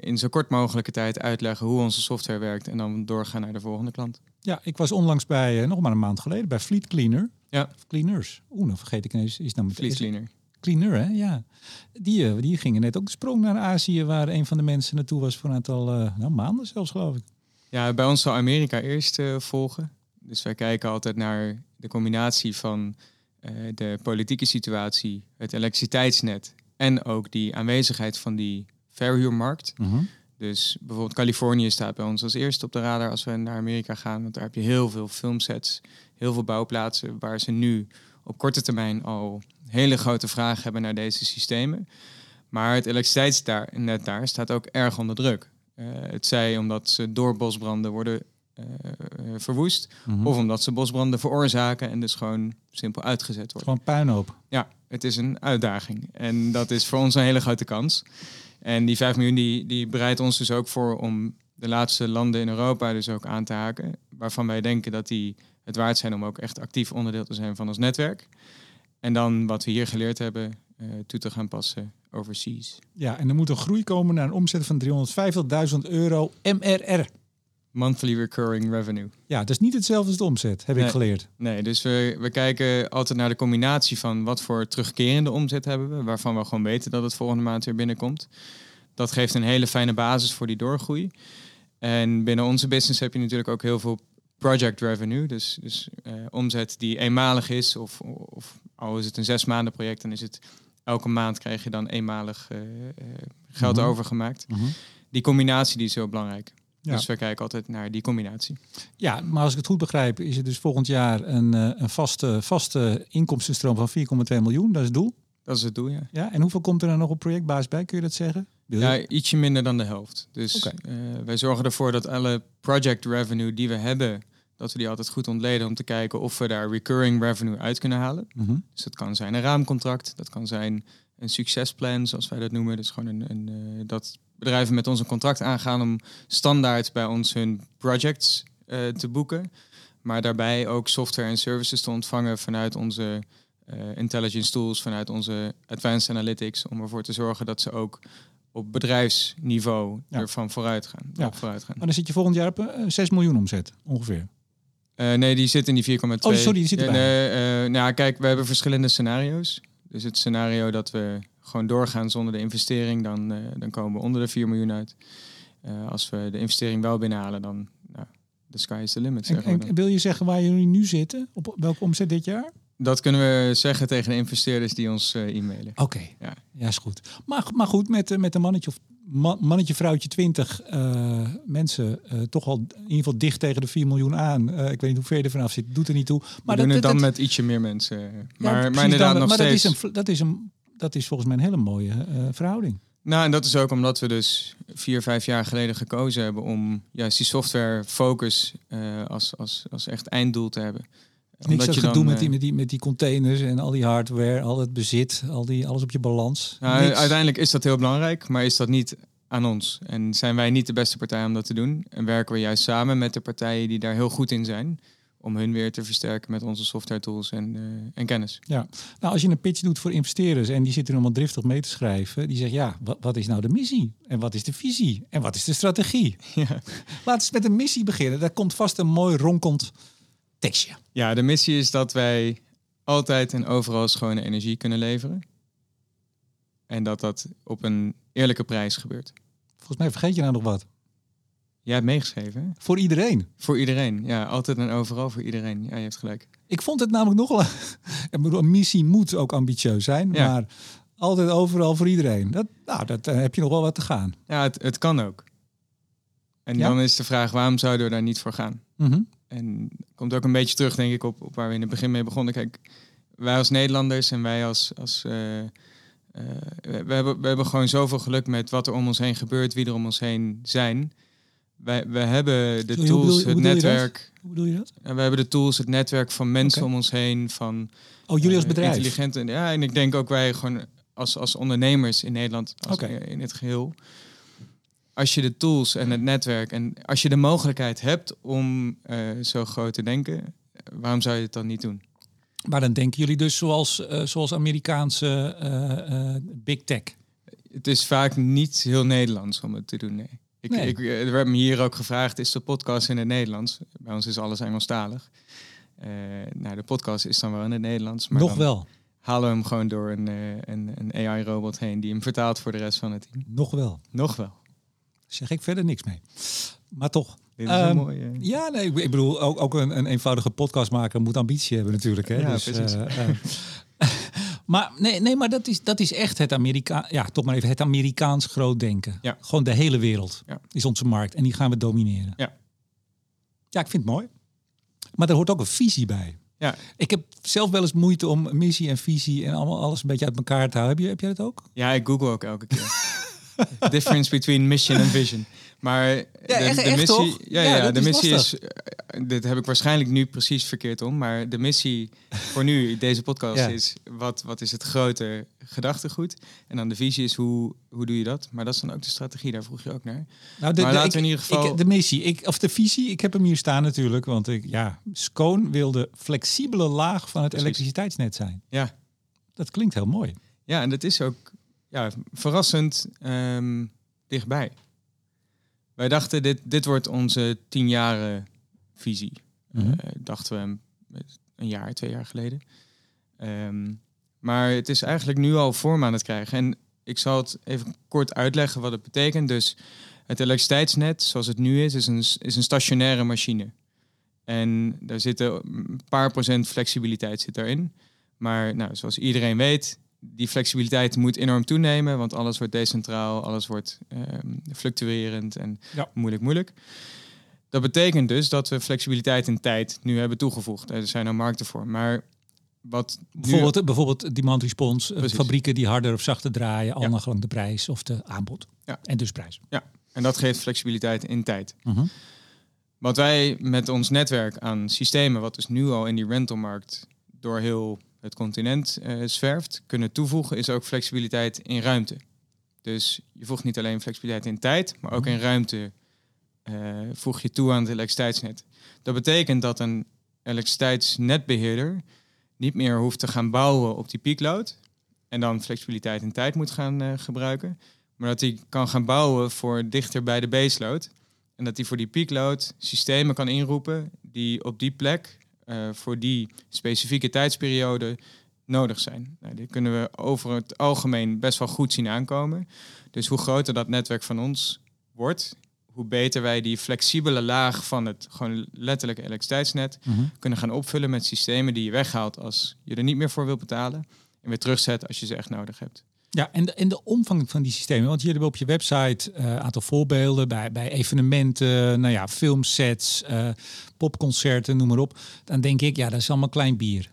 in zo kort mogelijke tijd uitleggen hoe onze software werkt en dan doorgaan naar de volgende klant. Ja, ik was onlangs bij, uh, nog maar een maand geleden, bij Fleet Cleaner. Ja. Of Cleaners. Oeh, dan vergeet ik ineens. Is nou met Fleet Cleaner. Cleaner, hè? Ja. Die, uh, die gingen net ook de sprong naar Azië, waar een van de mensen naartoe was voor een aantal uh, nou, maanden zelfs, geloof ik. Ja, bij ons zal Amerika eerst volgen. Dus wij kijken altijd naar de combinatie van de politieke situatie, het elektriciteitsnet en ook die aanwezigheid van die verhuurmarkt. -huh. Dus bijvoorbeeld Californië staat bij ons als eerste op de radar als we naar Amerika gaan. Want daar heb je heel veel filmsets, heel veel bouwplaatsen waar ze nu op korte termijn al hele grote vragen hebben naar deze systemen. Maar het elektriciteitsnet daar staat ook erg onder druk. Uh, het zij omdat ze door bosbranden worden uh, uh, verwoest, Mhm. of omdat ze bosbranden veroorzaken en dus gewoon simpel uitgezet worden. Gewoon puinhoop. Ja, het is een uitdaging. En dat is voor ons een hele grote kans. En die 5 miljoen die, die bereidt ons dus ook voor om de laatste landen in Europa dus ook aan te haken. Waarvan wij denken dat die het waard zijn om ook echt actief onderdeel te zijn van ons netwerk. En dan wat we hier geleerd hebben uh, toe te gaan passen overseas. Ja, en er moet een groei komen naar een omzet van 350.000 euro MRR. Monthly Recurring Revenue. Ja, dat is niet hetzelfde als de omzet, heb nee, ik geleerd. Nee, dus we, we kijken altijd naar de combinatie van wat voor terugkerende omzet hebben we, waarvan we gewoon weten dat het volgende maand weer binnenkomt. Dat geeft een hele fijne basis voor die doorgroei. En binnen onze business heb je natuurlijk ook heel veel project revenue, dus, dus uh, omzet die eenmalig is, of, of al is het een zes maanden project, dan is het elke maand krijg je dan eenmalig uh, uh, geld Mhm. mm -hmm. overgemaakt. Mm -hmm. Die combinatie die is heel belangrijk. Ja. Dus we kijken altijd naar die combinatie. Ja, maar als ik het goed begrijp, is het dus volgend jaar een, uh, een vaste, vaste inkomstenstroom van 4,2 miljoen. Dat is het doel. Dat is het doel, ja. ja. En hoeveel komt er dan nog op projectbasis bij? Kun je dat zeggen? Ja, je? ietsje minder dan de helft. Dus okay. uh, wij zorgen ervoor dat alle project revenue die we hebben, dat we die altijd goed ontleden om te kijken of we daar recurring revenue uit kunnen halen. Mm -hmm. Dus dat kan zijn een raamcontract, dat kan zijn een succesplan, zoals wij dat noemen. Dus gewoon een, een uh, dat bedrijven met ons een contract aangaan om standaard bij ons hun projects uh, te boeken. Maar daarbij ook software en services te ontvangen vanuit onze uh, intelligence tools, vanuit onze advanced analytics, om ervoor te zorgen dat ze ook op bedrijfsniveau ja. ervan vooruit gaan. Ja. vooruit gaan. Maar dan zit je volgend jaar op uh, 6 miljoen omzet, ongeveer. Nee, die zit in die 4,2. Oh, sorry, die zit erbij. Uh, nou, kijk, we hebben verschillende scenario's. Dus het scenario dat we gewoon doorgaan zonder de investering, dan, uh, dan komen we onder de 4 miljoen uit. Uh, als we de investering wel binnenhalen, dan nou, the sky is the limit. En, en wil je zeggen waar jullie nu zitten? Op welke omzet dit jaar? Dat kunnen we zeggen tegen de investeerders die ons uh, e-mailen. Oké, okay. ja. ja, is goed. Maar, maar goed, met, met een mannetje of man, mannetje, vrouwtje 20 uh, mensen uh, toch al in ieder geval dicht tegen de 4 miljoen aan. Ik weet niet hoe ver je er vanaf zit, doet er niet toe. Maar we doen dat, dan dat, met ietsje meer mensen. Maar, ja, maar inderdaad dan, nog maar steeds. Dat is, een, dat, is een, dat is volgens mij een hele mooie uh, verhouding. Nou, en dat is ook omdat we dus vier, vijf jaar geleden gekozen hebben om juist die software focus uh, als, als, als echt einddoel te hebben. Niks dat je gedoe dan, met, die, met, die, met die containers en al die hardware, al het bezit, al die, alles op je balans. Nou, uiteindelijk is dat heel belangrijk, maar is dat niet aan ons. En zijn wij niet de beste partij om dat te doen. En werken we juist samen met de partijen die daar heel goed in zijn. Om hun weer te versterken met onze software tools en, eh, en kennis. Ja, nou als je een pitch doet voor investeerders en die zitten allemaal driftig mee te schrijven, die zeggen ja, wat, wat is nou de missie? En wat is de visie? En wat is de strategie? [laughs] Ja. Laten we eens met een missie beginnen. Daar komt vast een mooi ronkend tekstje. ja, de missie is dat wij altijd en overal schone energie kunnen leveren. En dat dat op een eerlijke prijs gebeurt. Volgens mij vergeet je nou nog wat. Jij hebt meegeschreven, hè? Voor iedereen. Voor iedereen. Ja, altijd en overal voor iedereen. Ja, je hebt gelijk. Ik vond het namelijk nogal. [laughs] Ik bedoel, een missie moet ook ambitieus zijn, Ja. maar altijd overal voor iedereen. Dat, nou, dat eh, heb je nog wel wat te gaan. Ja, het, het kan ook. En Ja? dan is de vraag, waarom zouden we daar niet voor gaan? Mhm. En komt ook een beetje terug, denk ik, op, op waar we in het begin mee begonnen. Kijk, wij als Nederlanders en wij als... als eh, eh, we, we hebben, we hebben gewoon zoveel geluk met wat er om ons heen gebeurt, wie er om ons heen zijn. Wij, we hebben de Sorry, hoe bedoel tools, het netwerk. Hoe bedoel je dat? En we hebben de tools, het netwerk van mensen om ons heen, van Oh, jullie als eh, bedrijf. Intelligente, ja, en ik denk ook wij gewoon als, als ondernemers in Nederland, als, in het geheel. Als je de tools en het netwerk en als je de mogelijkheid hebt om eh, zo groot te denken, waarom zou je het dan niet doen? Maar dan denken jullie dus zoals, eh, zoals Amerikaanse big tech. Het is vaak niet heel Nederlands om het te doen. Nee. Ik, Nee. ik, werd me hier ook gevraagd, is de podcast in het Nederlands? Bij ons is alles Engelstalig. Eh nou, de podcast is dan wel in het Nederlands. Maar Nog wel. halen we hem gewoon door een, eh, een, een AI-robot heen die hem vertaalt voor de rest van het team. Nog wel. Nog wel. Zeg ik verder niks mee. Maar toch. Dit is Ehm, een mooie... Ja, nee, ik bedoel, ook, ook een, een eenvoudige podcastmaker moet ambitie hebben natuurlijk. Hè? Ja, dus, eh, eh, maar nee, nee maar dat is, dat is echt het Amerika ja, toch maar even het Amerikaans groot denken. Ja. Gewoon de hele wereld Ja. is onze markt en die gaan we domineren. Ja. Ja, ik vind het mooi. Maar er hoort ook een visie bij. Ja. Ik heb zelf wel eens moeite om missie en visie en allemaal alles een beetje uit elkaar te houden. Heb, je, heb jij dat ook? Ja, ik google ook elke keer. [laughs] Difference between mission en vision. Maar de, echt- de echt missie, toch? ja, Ja, de is missie lastig. is. eh, dit heb ik waarschijnlijk nu precies verkeerd om. Maar de missie voor nu, deze podcast, Ja. is wat, wat is het grote gedachtegoed. En dan de visie is hoe, hoe doe je dat. Maar dat is dan ook de strategie, daar vroeg je ook naar. Nou, de, Maar de- laten ik, we in ieder geval- ik- de missie, ik, of de visie, ik heb hem hier staan natuurlijk. Want ik, ja, Scone wil de flexibele laag van het Precies. elektriciteitsnet zijn. Ja, Dat klinkt heel mooi. ja en dat is ook ja, verrassend ehm, dichtbij. Wij dachten, dit, dit wordt onze tien jaren visie. Mhm. Eh, dachten we een jaar, twee jaar geleden. Ehm, maar het is eigenlijk nu al vorm aan het krijgen. En ik zal het even kort uitleggen wat het betekent. Dus het elektriciteitsnet, zoals het nu is, is een, is een stationaire machine. En daar zitten een paar procent flexibiliteit zit daarin. Maar nou, zoals iedereen weet, die flexibiliteit moet enorm toenemen, want alles wordt decentraal, alles wordt ehm, fluctuerend en Ja. moeilijk, moeilijk. Dat betekent dus dat we flexibiliteit in tijd nu hebben toegevoegd. Er zijn er markten voor. Maar wat nu- Bijvoorbeeld, bijvoorbeeld demand response, eh, Precies. fabrieken die harder of zachter draaien, al Ja. naar de prijs of de aanbod. Ja. En dus prijs. en dat geeft flexibiliteit in tijd. Mhm. Wat wij met ons netwerk aan systemen, wat dus nu al in die rentalmarkt door heel het continent eh, zwerft, kunnen toevoegen, is ook flexibiliteit in ruimte. Dus je voegt niet alleen flexibiliteit in tijd, maar ook in ruimte eh, voeg je toe aan het elektriciteitsnet. Dat betekent dat een elektriciteitsnetbeheerder niet meer hoeft te gaan bouwen op die piekload en dan flexibiliteit in tijd moet gaan eh, gebruiken, maar dat hij kan gaan bouwen voor dichter bij de baseload. En dat hij voor die peakload systemen kan inroepen die op die plek eh, voor die specifieke tijdsperiode nodig zijn. Nou, die kunnen we over het algemeen best wel goed zien aankomen. Dus hoe groter dat netwerk van ons wordt, hoe beter wij die flexibele laag van het gewoon letterlijke elektriciteitsnet Mhm. kunnen gaan opvullen met systemen die je weghaalt als je er niet meer voor wilt betalen. En weer terugzet als je ze echt nodig hebt. Ja, en de, en de omvang van die systemen. Want jullie hebben op je website een aantal voorbeelden bij, bij evenementen, nou ja, filmsets, eh, popconcerten, noem maar op. Dan denk ik, ja, dat is allemaal klein bier.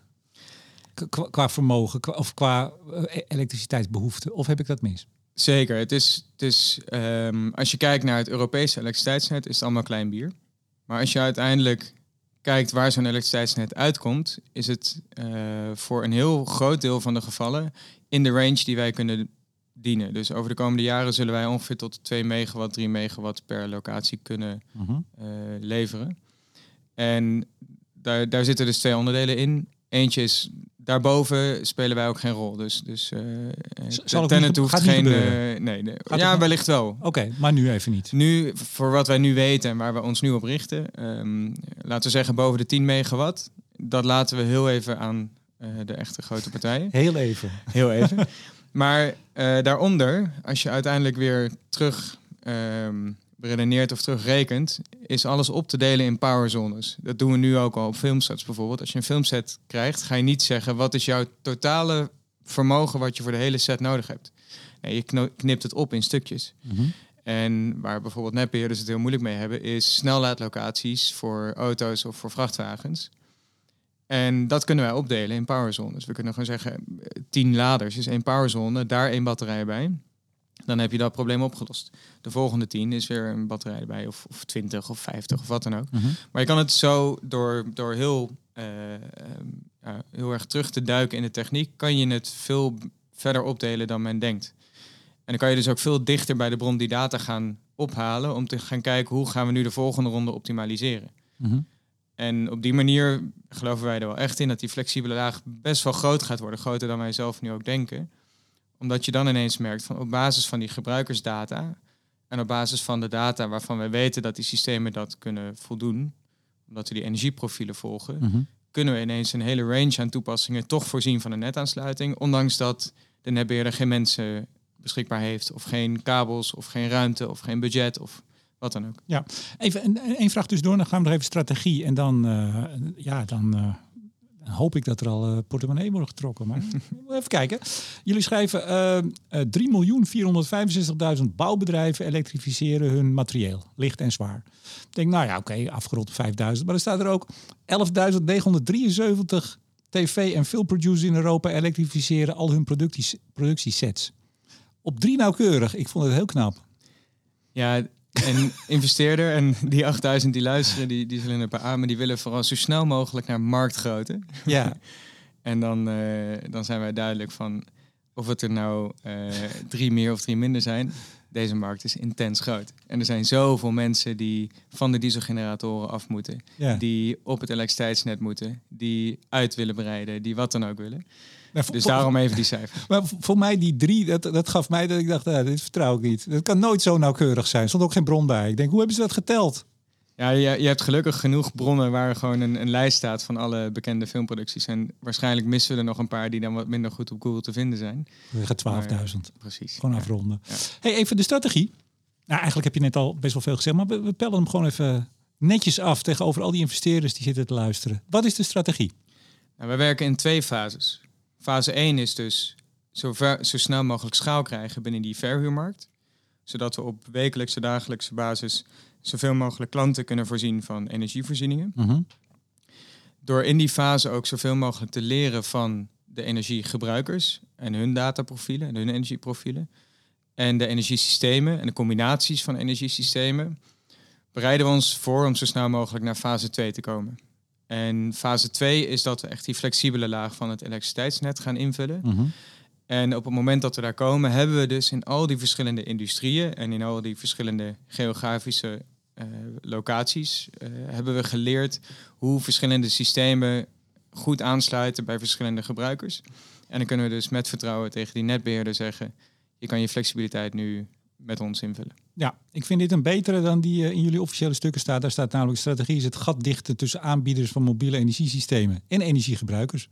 Qua, vermogen of qua eh, elektriciteitsbehoefte. Of heb ik dat mis? Zeker. Het is, het is, ehm, als je kijkt naar het Europese elektriciteitsnet, is het allemaal klein bier. Maar als je uiteindelijk kijkt waar zo'n elektriciteitsnet uitkomt, is het eh, voor een heel groot deel van de gevallen in de range die wij kunnen dienen. Dus over de komende jaren zullen wij ongeveer tot 2 megawatt, 3 megawatt per locatie kunnen Mhm. eh, leveren. En daar, daar zitten dus twee onderdelen in. Eentje is daarboven spelen wij ook geen rol. Dus, dus uh, Zal Tenet niet, hoeft geen. Uh, nee, nee. ja, wellicht wel. Oké, maar nu even niet. Nu, voor wat wij nu weten en waar we ons nu op richten, um, laten we zeggen boven de 10 megawatt. Dat laten we heel even aan de echte grote partijen. Heel even. Heel even. [laughs] maar daaronder, als je uiteindelijk weer terug um, beredeneert of terugrekent, is alles op te delen in powerzones. Dat doen we nu ook al op filmsets bijvoorbeeld. Als je een filmset krijgt, ga je niet zeggen wat is jouw totale vermogen wat je voor de hele set nodig hebt. Nee, je knipt het op in stukjes. Mhm. En waar bijvoorbeeld netbeheerders het heel moeilijk mee hebben, is snellaadlocaties voor auto's of voor vrachtwagens. En dat kunnen wij opdelen in powerzones. We kunnen gewoon zeggen, 10 laders is één powerzone, daar één batterij bij. Dan heb je dat probleem opgelost. De volgende 10 is weer een batterij erbij, of, of 20 of 50 of wat dan ook. Mhm. Maar je kan het zo door, door heel, uh, uh, heel erg terug te duiken in de techniek, kan je het veel verder opdelen dan men denkt. En dan kan je dus ook veel dichter bij de bron die data gaan ophalen om te gaan kijken hoe gaan we nu de volgende ronde optimaliseren. Mhm. En op die manier geloven wij er wel echt in dat die flexibele laag best wel groot gaat worden, groter dan wij zelf nu ook denken omdat je dan ineens merkt van op basis van die gebruikersdata en op basis van de data waarvan wij weten dat die systemen dat kunnen voldoen, omdat we die energieprofielen volgen, Mhm. kunnen we ineens een hele range aan toepassingen toch voorzien van een netaansluiting, ondanks dat de netbeheerder geen mensen beschikbaar heeft, of geen kabels, of geen ruimte, of geen budget, of wat dan ook. Even een, een vraag tussendoor, dan gaan we nog even strategie. En dan, eh, ja, dan eh, hoop ik dat er al uh, portemonnee wordt getrokken. Maar [laughs] even kijken. Jullie schrijven uh, uh, 3.465.000 bouwbedrijven elektrificeren hun materieel, licht en zwaar. Ik denk, nou ja, oké, okay, afgerond 5.000. Maar er staat er ook 11.973 tv- en filmproducers in Europa elektrificeren al hun producties, productiesets. Op drie nauwkeurig. Ik vond het heel knap. Ja, en investeerder en die 8000 die luisteren, die, die zullen een paar aan, maar die willen vooral zo snel mogelijk naar marktgrootte. Ja. [laughs] en dan, uh, dan zijn wij duidelijk van of het er nou uh, drie meer of drie minder zijn. Deze markt is intens groot. En er zijn zoveel mensen die van de dieselgeneratoren af moeten. Ja. Die op het elektriciteitsnet moeten. Die uit willen breiden. Die wat dan ook willen. Maar dus daarom even die cijfers. [laughs] Maar voor mij die drie, dat, dat gaf mij dat ik dacht, ah, dit vertrouw ik niet. Dat kan nooit zo nauwkeurig zijn. Er stond ook geen bron bij. Ik denk, hoe hebben ze dat geteld? Ja, je, je hebt gelukkig genoeg bronnen waar gewoon een, een, lijst staat van alle bekende filmproducties. En waarschijnlijk missen we er nog een paar die dan wat minder goed op Google te vinden zijn. We gaan 12.000. Precies. Gewoon ja. afronden. Ja. Hey, even de strategie. Nou, eigenlijk heb je net al best wel veel gezegd, maar we, we pellen hem gewoon even netjes af tegenover al die investeerders die zitten te luisteren. Wat is de strategie? Nou, we werken in twee fases. Fase 1 is dus zo, ver, zo snel mogelijk schaal krijgen binnen die verhuurmarkt. Zodat we op wekelijkse, dagelijkse basis zoveel mogelijk klanten kunnen voorzien van energievoorzieningen. -hmm. Door in die fase ook zoveel mogelijk te leren van de energiegebruikers en hun dataprofielen en hun energieprofielen. En de energiesystemen en de combinaties van energiesystemen. Bereiden we ons voor om zo snel mogelijk naar fase 2 te komen. En fase 2 is dat we echt die flexibele laag van het elektriciteitsnet gaan invullen. Mm -hmm. En op het moment dat we daar komen, hebben we dus in al die verschillende industrieën en in al die verschillende geografische uh, locaties, uh, hebben we geleerd hoe verschillende systemen goed aansluiten bij verschillende gebruikers. En dan kunnen we dus met vertrouwen tegen die netbeheerder zeggen, je kan je flexibiliteit nu met ons invullen. Ja, ik vind dit een betere dan die uh, in jullie officiële stukken staat. Daar staat namelijk strategie is het gat dichten tussen aanbieders van mobiele energiesystemen en energiegebruikers.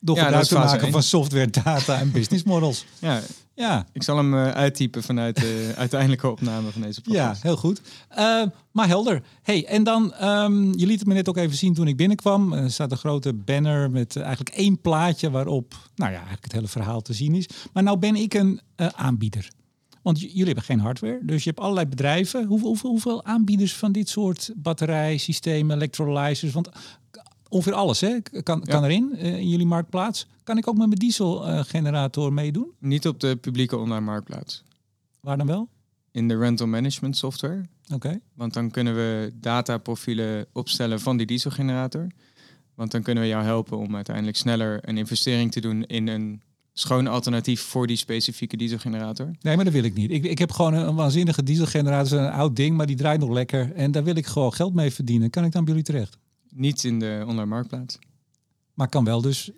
Door Ja, gebruik te maken van software, data en business models. [laughs] Ja, Ja, ik zal hem uh, uittypen vanuit de [laughs] uiteindelijke opname van deze ja podcast. heel goed. Uh, maar helder. Hey, en dan, um, je liet het me net ook even zien toen ik binnenkwam. Er staat een grote banner met uh, eigenlijk één plaatje waarop, nou ja, eigenlijk het hele verhaal te zien is. Maar nou ben ik een uh, aanbieder. Want jullie hebben geen hardware, dus je hebt allerlei bedrijven. Hoeveel, hoeveel, hoeveel aanbieders van dit soort batterijsystemen, electrolyzers? Want ongeveer alles hè, kan, Ja. kan erin uh, in jullie marktplaats. Kan ik ook met mijn dieselgenerator meedoen? Niet op de publieke online marktplaats. Waar dan wel? In de rental management software. Oké. Want dan kunnen we dataprofielen opstellen van die dieselgenerator. Want dan kunnen we jou helpen om uiteindelijk sneller een investering te doen in een schoon alternatief voor die specifieke dieselgenerator. Nee, maar dat wil ik niet. Ik, ik heb gewoon een, een waanzinnige dieselgenerator, een oud ding, maar die draait nog lekker. En daar wil ik gewoon geld mee verdienen. Kan ik dan bij jullie terecht? Niet in de online marktplaats. Maar kan wel dus...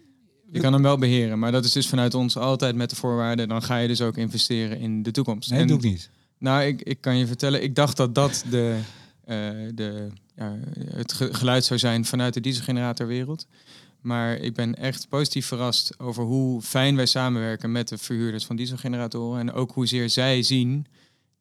Je kan hem wel beheren, maar dat is dus vanuit ons altijd met de voorwaarden. Dan ga je dus ook investeren in de toekomst. Nee, En- dat doe ik niet. Nou, ik, ik kan je vertellen, ik dacht dat dat de, eh, de, ja, het ge- geluid zou zijn vanuit de dieselgeneratorwereld. Maar ik ben echt positief verrast over hoe fijn wij samenwerken met de verhuurders van dieselgeneratoren. En ook hoezeer zij zien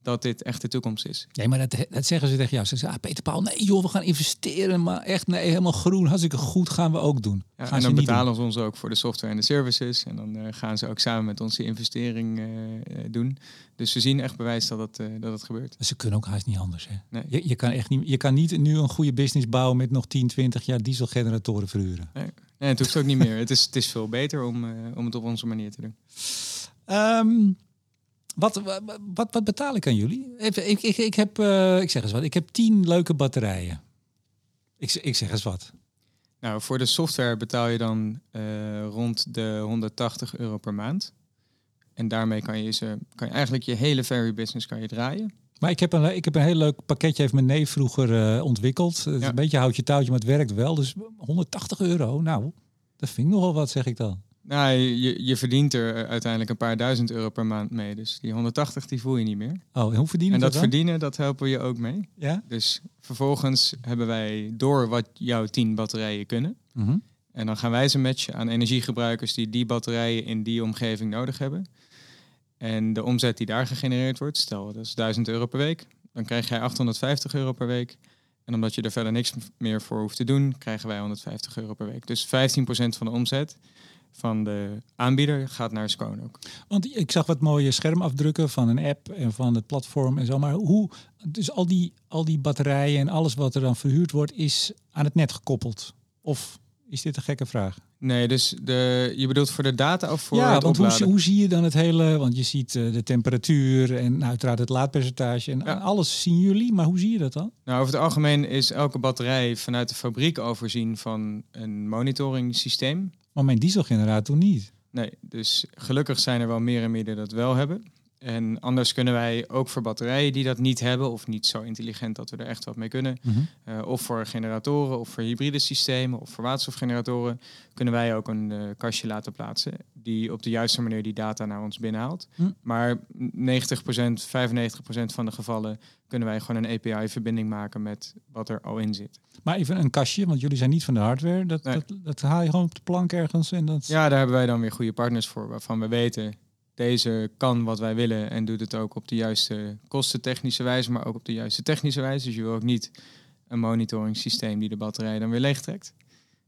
dat dit echt de toekomst is. Nee, maar dat, dat zeggen ze tegen jou. Ze zeggen, ah, Peter Paul, nee joh, we gaan investeren. Maar echt, nee, helemaal groen. Hartstikke goed, gaan we ook doen. Ja, gaan en dan betalen ze ons ook voor de software en de services. En dan eh, gaan ze ook samen met ons die investering eh, eh, doen. Dus we zien echt bewijs dat het, dat het gebeurt. Ze kunnen ook haast niet anders. Hè? Nee. Je, je, kan echt niet, je kan niet nu een goede business bouwen met nog 10, 20 jaar dieselgeneratoren verhuren. Nee, het hoeft ook niet meer. Het is, het is veel beter om, eh, om het op onze manier te doen. Ehm, wat, wat, wat, betaal ik aan jullie? Ik, ik, ik, heb, eh, ik zeg eens wat, ik heb 10 leuke batterijen. Ik, ik zeg eens wat. Nou, voor de software betaal je dan eh, rond de 180 euro per maand. En daarmee kan je, ze, kan je eigenlijk je hele ferry business kan je draaien. Maar ik heb een, ik heb een heel leuk pakketje, heeft mijn neef vroeger eh, ontwikkeld. Het is Ja. een beetje houtje touwtje, maar het werkt wel. Dus 180 euro, nou, dat vind ik nogal wat, zeg ik dan. Nou, je, je verdient er uiteindelijk een paar duizend euro per maand mee. Dus die 180 die voel je niet meer. Oh, en hoe verdien ik En dat dan? verdienen, dat helpen we je ook mee. Ja? Dus vervolgens hebben wij door wat jouw 10 batterijen kunnen. Mhm. En dan gaan wij ze matchen aan energiegebruikers die die batterijen in die omgeving nodig hebben. En de omzet die daar gegenereerd wordt, stel dat is 1000 euro per week, dan krijg jij 850 euro per week. En omdat je er verder niks meer voor hoeft te doen, krijgen wij 150 euro per week. Dus 15% van de omzet van de aanbieder gaat naar Scone ook. Want ik zag wat mooie schermafdrukken van een app en van het platform en zo. Maar hoe, dus al die, al die batterijen en alles wat er dan verhuurd wordt, is aan het net gekoppeld? Of is dit een gekke vraag? Nee, dus de, je bedoelt voor de data of voor ja, het want hoe, hoe zie je dan het hele, want je ziet eh, de temperatuur en nou, uiteraard het laadpercentage en Ja. alles zien jullie, maar hoe zie je dat dan? Nou, over het algemeen is elke batterij vanuit de fabriek overzien van een monitoring systeem. Maar mijn dieselgenerator niet. Nee, dus gelukkig zijn er wel meer en meer die dat wel hebben. En anders kunnen wij ook voor batterijen die dat niet hebben, of niet zo intelligent dat we er echt wat mee kunnen, eh, of voor generatoren, of voor hybride systemen, of voor waterstofgeneratoren, kunnen wij ook een eh, kastje laten plaatsen die op de juiste manier die data naar ons binnenhaalt. Hm. Maar 90%, 95% van de gevallen kunnen wij gewoon een API-verbinding maken met wat er al in zit. Maar even een kastje, want jullie zijn niet van de hardware. Dat, Nee. dat, dat haal je gewoon op de plank ergens en dat. Ja, daar hebben wij dan weer goede partners voor, waarvan we weten, deze kan wat wij willen en doet het ook op de juiste kostentechnische wijze, maar ook op de juiste technische wijze. Dus je wil ook niet een monitoring systeem die de batterij dan weer leegtrekt.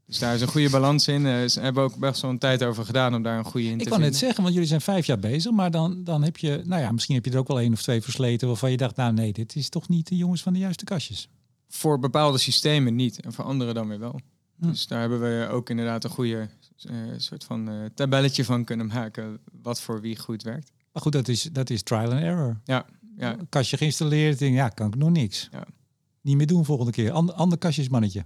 Dus daar is een goede balans in. Eh, Ze hebben ook best wel een tijd over gedaan om daar een goede in Ik te kan vinden. net zeggen, want jullie zijn vijf jaar bezig, maar dan, dan heb je, nou ja, misschien heb je er ook wel één of twee versleten waarvan je dacht, nou nee, dit is toch niet de jongens van de juiste kastjes. Voor bepaalde systemen niet en voor andere dan weer wel. Hm. Dus daar hebben we ook inderdaad een goede eh, soort van eh, tabelletje van kunnen maken wat voor wie goed werkt. Maar goed, dat is, dat is trial and error. Ja, ja. Kastje geïnstalleerd, denk, ja, kan ik nog niks. Ja. Niet meer doen volgende keer. Ander, ander kastjesmannetje.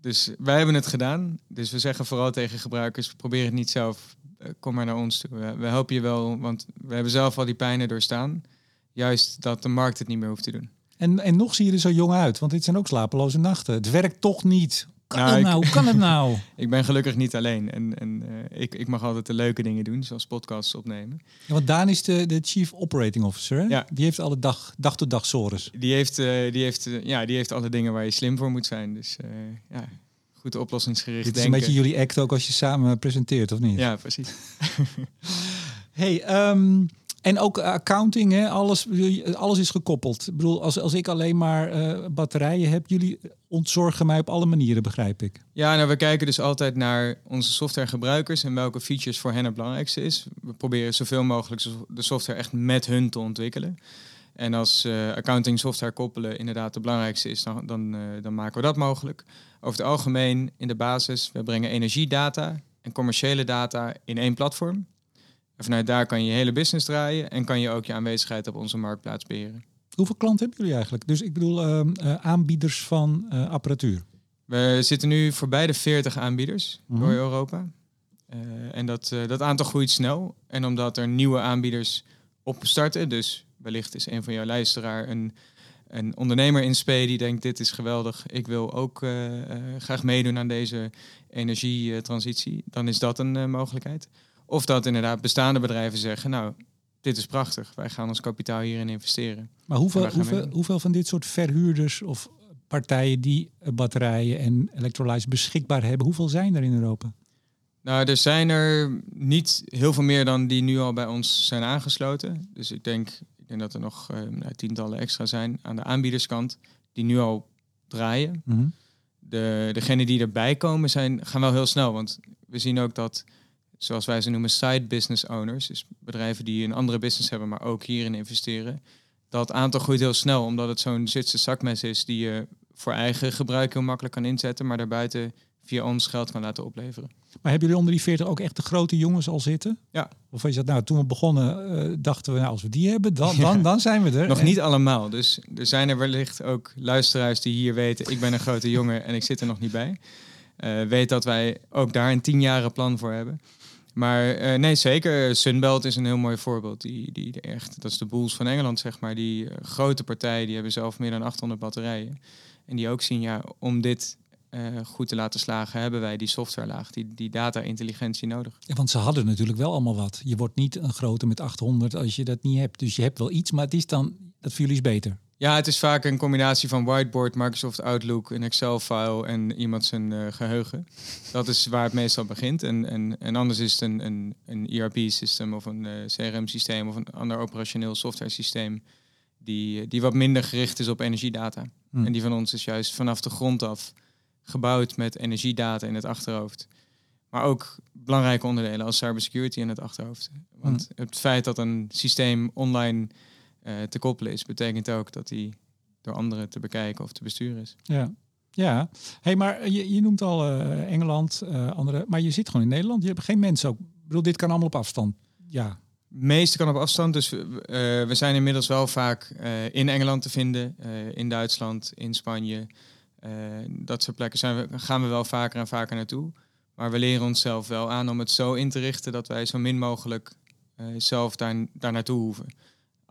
Dus wij hebben het gedaan. Dus we zeggen vooral tegen gebruikers, probeer het niet zelf. Eh, Kom maar naar ons toe. We, we helpen je wel, want we hebben zelf al die pijnen doorstaan. Juist dat de markt het niet meer hoeft te doen. En, en nog zie je er zo jong uit, want dit zijn ook slapeloze nachten. Het werkt toch niet. Kan Nou, ik- nou? Hoe kan het nou? [laughs] Ik ben gelukkig niet alleen. En, en eh, ik, ik mag altijd de leuke dingen doen, zoals podcasts opnemen. Ja, want Daan is de, de Chief Operating Officer. Hè? Ja. Die heeft alle dag, dag tot dag sores. Die heeft, eh, die, heeft, eh, ja, die heeft alle dingen waar je slim voor moet zijn. Dus ja, goed oplossingsgericht Dit is denken. een beetje jullie act ook als je samen presenteert, of niet? Ja, precies. [laughs] Hey, ehm, en ook accounting, hè? Alles, alles is gekoppeld. Ik bedoel, als, als ik alleen maar eh, batterijen heb, jullie ontzorgen mij op alle manieren, begrijp ik. Ja, nou, we kijken dus altijd naar onze softwaregebruikers en welke features voor hen het belangrijkste is. We proberen zoveel mogelijk de software echt met hun te ontwikkelen. En als eh, accounting software koppelen inderdaad het belangrijkste is, dan, dan, eh, dan maken we dat mogelijk. Over het algemeen in de basis, we brengen energiedata en commerciële data in één platform. En vanuit daar kan je je hele business draaien en kan je ook je aanwezigheid op onze marktplaats beheren. Hoeveel klanten hebben jullie eigenlijk? Dus ik bedoel ehm, eh, aanbieders van eh, apparatuur. We zitten nu voorbij de 40 aanbieders Mhm. door Europa. Eh, en dat, dat aantal groeit snel. En omdat er nieuwe aanbieders opstarten, dus wellicht is een van jouw luisteraar een, een ondernemer in spe die denkt dit is geweldig, ik wil ook graag meedoen aan deze energietransitie, dan is dat een mogelijkheid. Of dat inderdaad bestaande bedrijven zeggen, nou, dit is prachtig, wij gaan ons kapitaal hierin investeren. Maar hoeveel, hoeveel, hoeveel van dit soort verhuurders of partijen die batterijen en elektrolyse beschikbaar hebben, hoeveel zijn er in Europa? Nou, er zijn er niet heel veel meer dan die nu al bij ons zijn aangesloten. Dus ik denk, ik denk dat er nog uh, tientallen extra zijn aan de aanbiederskant die nu al draaien. Mm de, degenen die erbij komen zijn, gaan wel heel snel. Want we zien ook dat, zoals wij ze noemen, side business owners, dus bedrijven die een andere business hebben, maar ook hierin investeren. Dat aantal groeit heel snel, omdat het zo'n Zwitserse zakmes is die je voor eigen gebruik heel makkelijk kan inzetten, maar daarbuiten via ons geld kan laten opleveren. Maar hebben jullie onder die 40 ook echt de grote jongens al zitten? Ja. Of is dat nou, toen we begonnen, uh, dachten we, nou, als we die hebben, dan, dan, [laughs] dan zijn we er. Nog niet allemaal. Dus er zijn er wellicht ook luisteraars die hier weten, ik ben een grote jongen en ik zit er nog niet bij. Uh, weet dat wij ook daar een tien jaren plan voor hebben. Maar uh, nee, zeker. Sunbelt is een heel mooi voorbeeld. Die, die echt, dat is de Bulls van Engeland, zeg maar. Die grote partijen, die hebben zelf meer dan 800 batterijen. En die ook zien, ja, om dit goed te laten slagen, hebben wij die softwarelaag, die, die data-intelligentie nodig. Ja, want ze hadden natuurlijk wel allemaal wat. Je wordt niet een grote met 800 als je dat niet hebt. Dus je hebt wel iets, maar het is dan, dat voor jullie is beter. Ja, het is vaak een combinatie van whiteboard, Microsoft Outlook, een Excel-file en iemand zijn uh, geheugen. Dat is waar het meestal begint. En, en, en anders is het een, een, een ERP-systeem of een uh, CRM-systeem of een ander operationeel software-systeem die, die wat minder gericht is op energiedata. Hmm. En die van ons is juist vanaf de grond af gebouwd met energiedata in het achterhoofd. Maar ook belangrijke onderdelen als cybersecurity in het achterhoofd. Want hmm. het feit dat een systeem online uh, te koppelen is, betekent ook dat die door anderen te bekijken of te besturen is. Ja. Ja, hey, maar je, je noemt al uh, Engeland, uh, andere, maar je zit gewoon in Nederland. Je hebt geen mensen ook. Ik bedoel, dit kan allemaal op afstand. Ja. meeste kan op afstand. Dus we zijn inmiddels wel vaak in Engeland te vinden, in Duitsland, in Spanje. Eh, dat soort plekken zijn we, gaan we wel vaker en vaker naartoe. Maar we leren onszelf wel aan om het zo in te richten dat wij zo min mogelijk zelf daar, daar naartoe hoeven.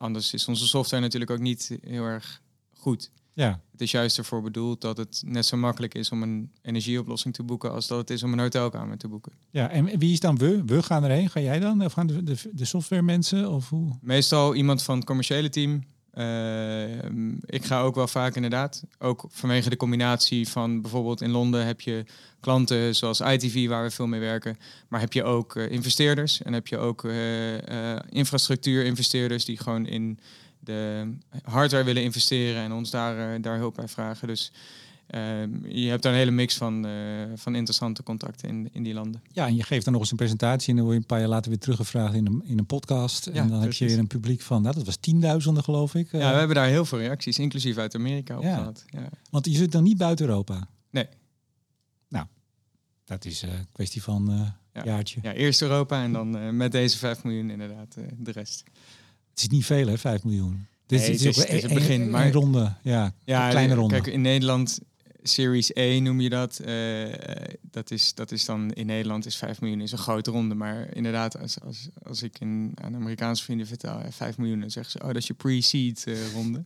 Anders is onze software natuurlijk ook niet heel erg goed. Ja. Het is juist ervoor bedoeld dat het net zo makkelijk is om een energieoplossing te boeken als dat het is om een hotelkamer te boeken. Ja, en wie is dan we? We gaan erheen. Ga jij dan? Of gaan de, de, de software mensen? Of hoe? Meestal iemand van het commerciële team. Ehm, ik ga ook wel vaak inderdaad, ook vanwege de combinatie van bijvoorbeeld in Londen heb je klanten zoals ITV waar we veel mee werken, maar heb je ook uh, investeerders en heb je ook uh, uh, infrastructuurinvesteerders die gewoon in de hardware willen investeren en ons daar, daar hulp bij vragen. Dus je hebt daar een hele mix van, uh, van interessante contacten in, in die landen. Ja, en je geeft dan nog eens een presentatie en dan word je een paar jaar later weer teruggevraagd in een, in een podcast. en dan heb je weer een publiek van, nou, dat was tienduizenden geloof ik. Ja, we hebben daar heel veel reacties, inclusief uit Amerika op gehad. Ja. Want je zit dan niet buiten Europa? Nee. Nou, dat is een kwestie van uh, ja. jaartje. Ja, eerst Europa en dan met deze 5 miljoen inderdaad de rest. Het is niet veel hè, 5 miljoen. Dit nee, is, het, is, het begin, een, maar een ronde, ja, ja een kleine ronde. Kijk, in Nederland Series E noem je dat. Uh, dat, is, dat is dan in Nederland is 5 miljoen is een grote ronde. Maar inderdaad, als, als, als ik in, aan Amerikaanse vrienden vertel, 5 miljoen, dan zeggen ze, oh, dat is je pre-seed uh, ronde.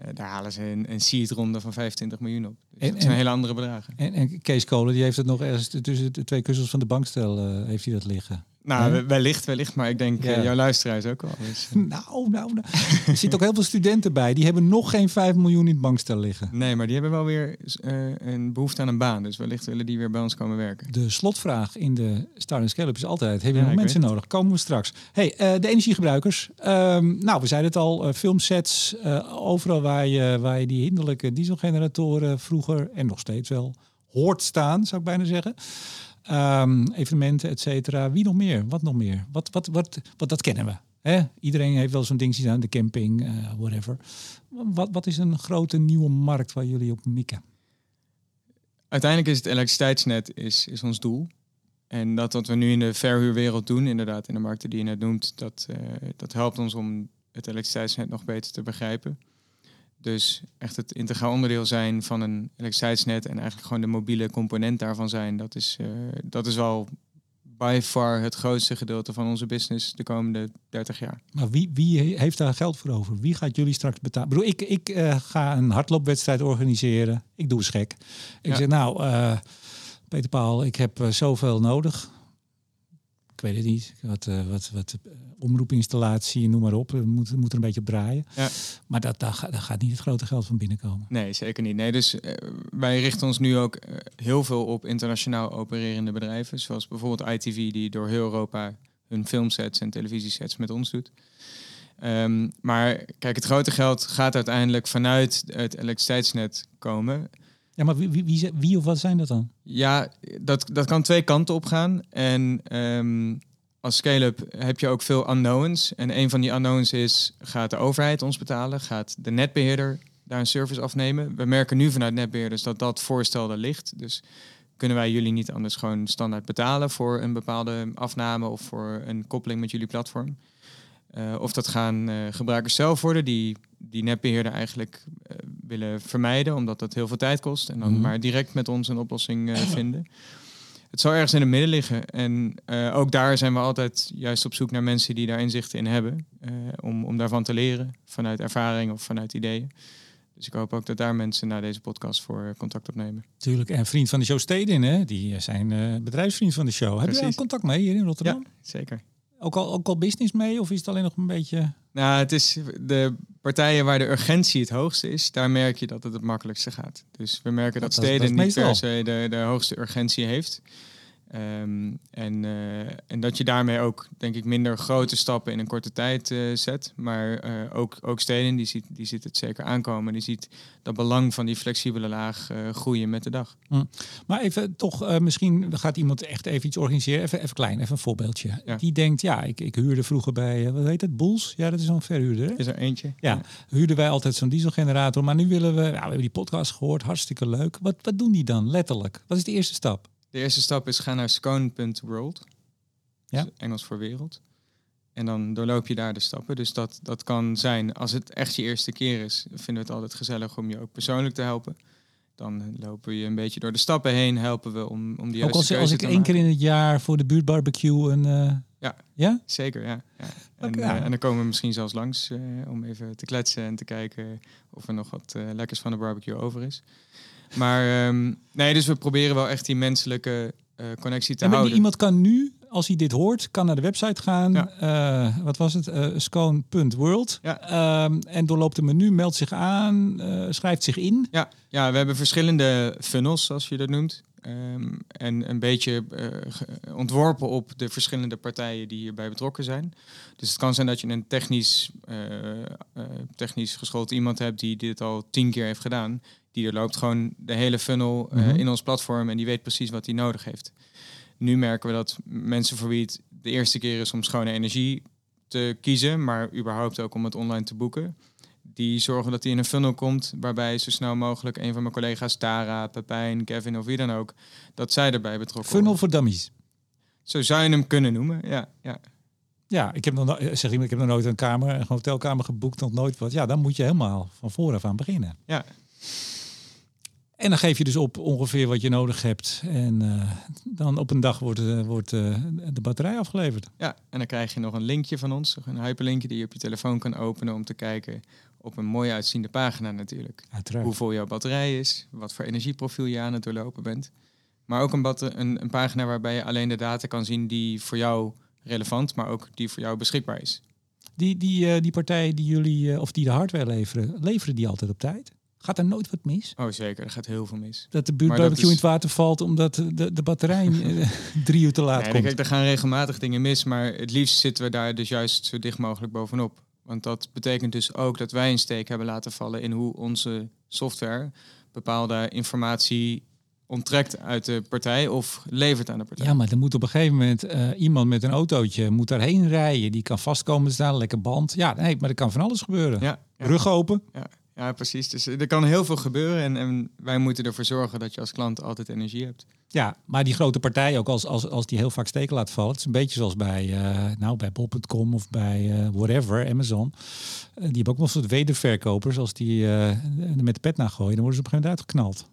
Uh, daar halen ze een, een seed ronde van 25 miljoen op. Dus en, dat zijn hele andere bedragen. En, en Kees Kolen, die heeft het nog ergens tussen de twee kussens van de bankstel, heeft hij dat liggen. Nou, wellicht, wellicht, maar ik denk ja. uh, jouw luisteraars ook al. Dus. [laughs] nou, nou, nou, er zitten ook heel veel studenten bij. Die hebben nog geen 5 miljoen in het bankstel liggen. Nee, maar die hebben wel weer uh, een behoefte aan een baan. Dus wellicht willen die weer bij ons komen werken. De slotvraag in de Start Scale-up is altijd, hebben we ja, nog mensen nodig? Komen we straks. hey, uh, de energiegebruikers. Um, nou, we zeiden het al, filmsets. overal waar je, waar je die hinderlijke dieselgeneratoren vroeger, en nog steeds wel, hoort staan, zou ik bijna zeggen. Um, evenementen, et cetera. Wie nog meer? Wat nog meer? Wat, wat, wat, wat dat kennen we. Hè? Iedereen heeft wel zo'n ding aan de camping, uh, whatever. Wat, wat is een grote nieuwe markt waar jullie op mikken? Uiteindelijk is het elektriciteitsnet is, is ons doel. En dat wat we nu in de verhuurwereld doen, inderdaad, in de markten die je net noemt, dat, uh, dat helpt ons om het elektriciteitsnet nog beter te begrijpen. Dus echt het integraal onderdeel zijn van een elektriciteitsnet en eigenlijk gewoon de mobiele component daarvan zijn, dat is, uh, dat is wel by far het grootste gedeelte van onze business de komende 30 jaar. Maar wie, wie heeft daar geld voor over? Wie gaat jullie straks betalen? Ik, bedoel, ik, ik eh, ga een hardloopwedstrijd organiseren. Ik doe eens gek. Ik Ja. zeg, nou, eh, Peter Paul, ik heb eh, zoveel nodig. Ik weet het niet. Wat, eh, wat, wat eh, omroepinstallatie, noem maar op. We moeten moet er een beetje op draaien. Ja. Maar dat, daar, gaat- daar gaat niet het grote geld van binnenkomen. Nee, zeker niet. Nee, dus eh, wij richten ons nu ook eh, heel veel op internationaal opererende bedrijven. Zoals bijvoorbeeld ITV, die door heel Europa hun filmsets en televisiesets met ons doet. Ehm, maar kijk, het grote geld gaat uiteindelijk vanuit het elektriciteitsnet komen. Ja, maar wie, wie, wie, wie of wat zijn dat dan? Ja, dat, dat kan twee kanten op gaan. En ehm, als scale-up heb je ook veel unknowns. En een van die unknowns is, gaat de overheid ons betalen? Gaat de netbeheerder daar een service afnemen? We merken nu vanuit netbeheerders dat dat voorstel er ligt. Dus kunnen wij jullie niet anders gewoon standaard betalen voor een bepaalde afname of voor een koppeling met jullie platform? Eh, of dat gaan eh, gebruikers zelf worden die die netbeheerder eigenlijk eh, willen vermijden, omdat dat heel veel tijd kost. En dan Mhm. maar direct met ons een oplossing vinden. Het zal ergens in het midden liggen. En eh, ook daar zijn we altijd juist op zoek naar mensen die daar inzichten in hebben. eh, om, om daarvan te leren, vanuit ervaring of vanuit ideeën. Dus ik hoop ook dat daar mensen naar deze podcast voor contact opnemen. Tuurlijk. En vriend van de show Stedin, hè? Die zijn eh, bedrijfsvriend van de show. Heb je daar Precies. contact mee hier in Rotterdam? Ja, zeker. Ook, al, ook al business mee? Of is het alleen nog een beetje... Nou, het is de partijen waar de urgentie het hoogste is, daar merk je dat het het makkelijkste gaat. Dus we merken dat, Dat- dat is steden niet per se de, de hoogste urgentie heeft. Ehm, en, eh, en dat je daarmee ook, denk ik, minder grote stappen in een korte tijd eh, zet. Maar eh, ook, ook steden, die ziet, die ziet het zeker aankomen. Die ziet dat belang van die flexibele laag groeien met de dag. Maar even toch, misschien gaat iemand echt even iets organiseren. Even, even klein, even een voorbeeldje. Ja. Die denkt, ja, ik, ik huurde vroeger bij, wat heet het, Boels? Ja, dat is zo'n verhuurder. Hè? Is er eentje? Ja, huurden wij altijd zo'n dieselgenerator. Maar nu willen we, nou, we hebben die podcast gehoord, hartstikke leuk. Wat, wat doen die dan, letterlijk? Wat is de eerste stap? De eerste stap is ga naar scone.world. Ja. Dus Engels voor wereld. En dan doorloop je daar de stappen. Dus dat, dat kan zijn, als het echt je eerste keer is, vinden we het altijd gezellig om je ook persoonlijk te helpen. Dan lopen we je een beetje door de stappen heen, helpen we om, om die Ook juiste als, keuze als ik één keer in het jaar voor de buurtbarbecue een... eh, Ja. Ja? Zeker, ja. ja. En, eh, en dan komen we misschien zelfs langs eh, om even te kletsen en te kijken of er nog wat lekkers van de barbecue over is. Maar ehm, nee, dus we proberen wel echt die menselijke eh, connectie te maar houden. iemand kan nu, als hij dit hoort, kan naar de website gaan. Ja. Eh, wat was het? Eh scone.world. Ja. Ehm, en doorloopt het menu, meldt zich aan, schrijft zich in. Ja, ja, we hebben verschillende funnels, zoals je dat noemt. Ehm, en een beetje ontworpen op de verschillende partijen die hierbij betrokken zijn. Dus het kan zijn dat je een technisch, eh, technisch geschoold iemand hebt die dit al tien keer heeft gedaan. Die er loopt gewoon de hele funnel eh, Mhm. in ons platform en die weet precies wat hij nodig heeft. Nu merken we dat mensen voor wie het de eerste keer is om schone energie te kiezen, maar überhaupt ook om het online te boeken, die zorgen dat hij in een funnel komt waarbij zo snel mogelijk een van mijn collega's, Tara, Pepijn, Kevin of wie dan ook, dat zij erbij betrokken Funnel worden. voor dummies. Zo zou je hem kunnen noemen, ja. ja. Ja, ik heb nog, no- zeg iemand, ik heb nog nooit een kamer, een hotelkamer geboekt, nog nooit wat. Ja, dan moet je helemaal van vooraf aan beginnen. Ja. En dan geef je dus op ongeveer wat je nodig hebt. En eh, dan op een dag wordt, eh, wordt eh, de batterij afgeleverd. ja, en dan krijg je nog een linkje van ons, een hyperlinkje die je op je telefoon kan openen om te kijken op een mooi uitziende pagina natuurlijk. Uiteraard. Hoe vol jouw batterij is, wat voor energieprofiel je aan het doorlopen bent. Maar ook een, een, een pagina waarbij je alleen de data kan zien die voor jou relevant, maar ook die voor jou beschikbaar is. Die, die, die partijen die jullie, of die de hardware leveren, leveren die altijd op tijd? Gaat er nooit wat mis? Oh zeker, er gaat heel veel mis. Dat de buurtbarbecue is- in het water valt omdat de, de batterij eh, [laughs] drie uur te laat Nee, komt. kijk, er gaan regelmatig dingen mis, maar het liefst zitten we daar dus juist zo dicht mogelijk bovenop. Want dat betekent dus ook dat wij een steek hebben laten vallen in hoe onze software bepaalde informatie onttrekt uit de partij of levert aan de partij. Ja, maar er moet op een gegeven moment eh, iemand met een autootje moet daarheen rijden. Die kan vastkomen te staan, lekker band. Ja, nee, maar er kan van alles gebeuren. ja, ja. Rug open. Ja, ja, precies. Dus er kan heel veel gebeuren en, en wij moeten ervoor zorgen dat je als klant altijd energie hebt. Ja, maar die grote partijen, ook als, als, als die heel vaak steken laat vallen. Het is een beetje zoals bij, eh, nou, bij bol.com of bij eh, whatever, Amazon. Eh, die hebben ook nog soort wederverkopers. Als die eh, met de pet naar gooien, dan worden ze op een gegeven moment uitgeknald.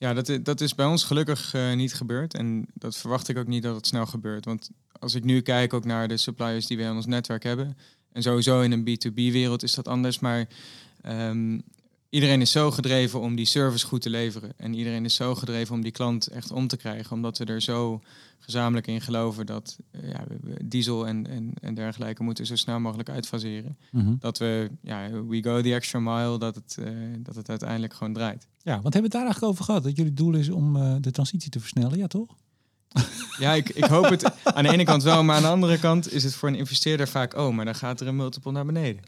Ja, dat, dat is bij ons gelukkig eh, niet gebeurd. En dat verwacht ik ook niet dat het snel gebeurt. Want als ik nu kijk ook naar de suppliers die we in ons netwerk hebben. En sowieso in een B2B-wereld is dat anders. Maar ehm, iedereen is zo gedreven om die service goed te leveren. En iedereen is zo gedreven om die klant echt om te krijgen. Omdat we er zo gezamenlijk in geloven dat ja, we- we diesel en, en, en dergelijke moeten zo snel mogelijk uitfaseren. Dat we, ja, we go the extra mile, dat het, eh, dat het uiteindelijk gewoon draait. Ja, want hebben we het daar eigenlijk over gehad? Dat jullie doel is om eh, de transitie te versnellen, ja toch? [laughs] Ja, ik, ik hoop het aan de ene kant wel, maar aan de andere kant is het voor een investeerder vaak, oh, maar dan gaat er een multiple naar beneden.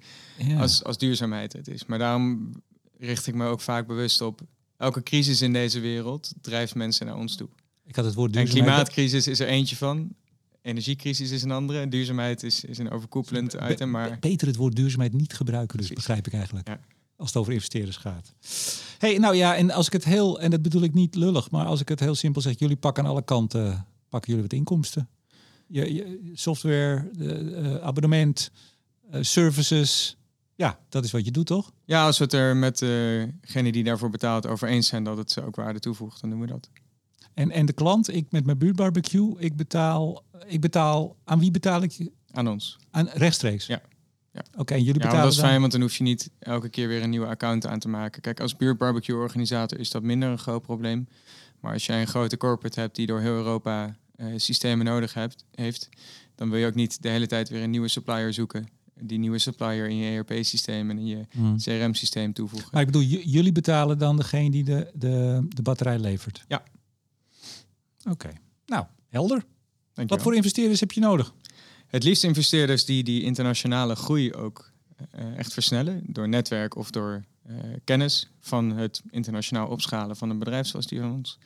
Ja. Als, als duurzaamheid het is. Maar daarom richt ik me ook vaak bewust op, elke crisis in deze wereld drijft mensen naar ons toe. ik had het woord En duurzaamheid. klimaatcrisis is er eentje van, energiecrisis is een andere, duurzaamheid is, is een overkoepelend item, maar... Beter het woord duurzaamheid niet gebruiken, dus Precies. begrijp ik eigenlijk. Ja. Als het over investeerders gaat. hey, nou ja, en als ik het heel, en dat bedoel ik niet lullig, maar als ik het heel simpel zeg, jullie pakken aan alle kanten, pakken jullie wat inkomsten. Je, je software, eh, eh, abonnement, eh, services. Ja, dat is wat je doet, toch? Ja, als we het er met degene die daarvoor betaalt over eens zijn dat het ze ook waarde toevoegt, dan doen we dat. En, en de klant, ik met mijn buurtbarbecue, ik betaal, ik betaal, aan wie betaal ik? Aan ons. Aan rechtstreeks? Ja. Ja. Oké, jullie Ja, betalen dat is dan- fijn, want dan hoef je niet elke keer weer een nieuwe account aan te maken. Kijk, als buurtbarbecue-organisator is dat minder een groot probleem. Maar als jij een grote corporate hebt die door heel Europa eh, systemen nodig hebt, heeft, dan wil je ook niet de hele tijd weer een nieuwe supplier zoeken. Die nieuwe supplier in je ERP-systeem en in je Hmm. CRM-systeem toevoegen. Maar ik bedoel, jullie betalen dan degene die de, de, de batterij levert? Ja. Oké, nou, helder. Wat voor investeerders heb je nodig? Het liefst investeerders die die internationale groei ook eh, echt versnellen. Door netwerk of door eh, kennis van het internationaal opschalen van een bedrijf zoals die van ons.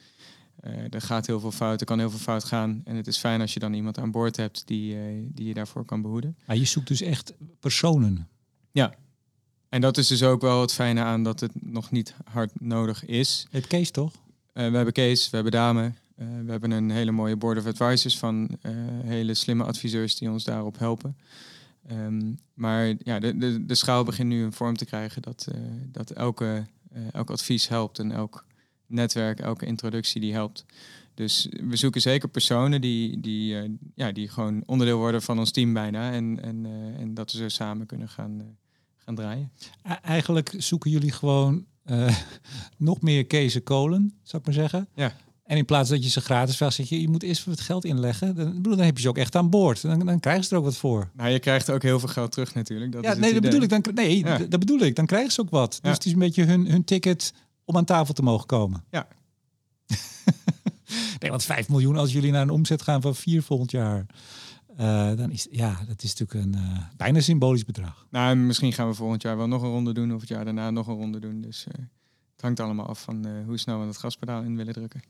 Eh, er gaat heel veel fout, er kan heel veel fout gaan. En het is fijn als je dan iemand aan boord hebt die, eh, die je daarvoor kan behoeden. Maar je zoekt dus echt personen. En dat is dus ook wel het fijne aan dat het nog niet hard nodig is. Je hebt Kees toch? Eh, we hebben Kees, we hebben Dame. we hebben een hele mooie board of advisors van hele slimme adviseurs die ons daarop helpen. Ehm, maar ja, de, de, de schaal begint nu een vorm te krijgen dat, dat elke, elk advies helpt en elk netwerk, elke introductie die helpt. Dus we zoeken zeker personen die, die, eh, ja, die gewoon onderdeel worden van ons team bijna. En, en, eh, en dat we zo samen kunnen gaan, eh, gaan draaien. Eigenlijk zoeken jullie gewoon [laughs] nog meer Kees en kolen, zou ik maar zeggen. Ja. En in plaats dat je ze gratis vraagt, zeg je, je moet eerst wat geld inleggen. Dan, bedoel, dan heb je ze ook echt aan boord. Dan, dan krijgen ze er ook wat voor. Nou, je krijgt ook heel veel geld terug natuurlijk. Dat ja, is nee, dat idee. bedoel ik. Dan, nee, Ja. dat bedoel ik. Dan krijgen ze ook wat. Dus het is een beetje hun, hun ticket om aan tafel te mogen komen. Ja. [laughs] nee, want 5 miljoen als jullie naar een omzet gaan van 4 volgend jaar. eh, dan is ja, dat is natuurlijk een eh, bijna symbolisch bedrag. Nou, en misschien gaan we volgend jaar wel nog een ronde doen of het jaar daarna nog een ronde doen. Dus eh, het hangt allemaal af van hoe snel we het gaspedaal in willen drukken.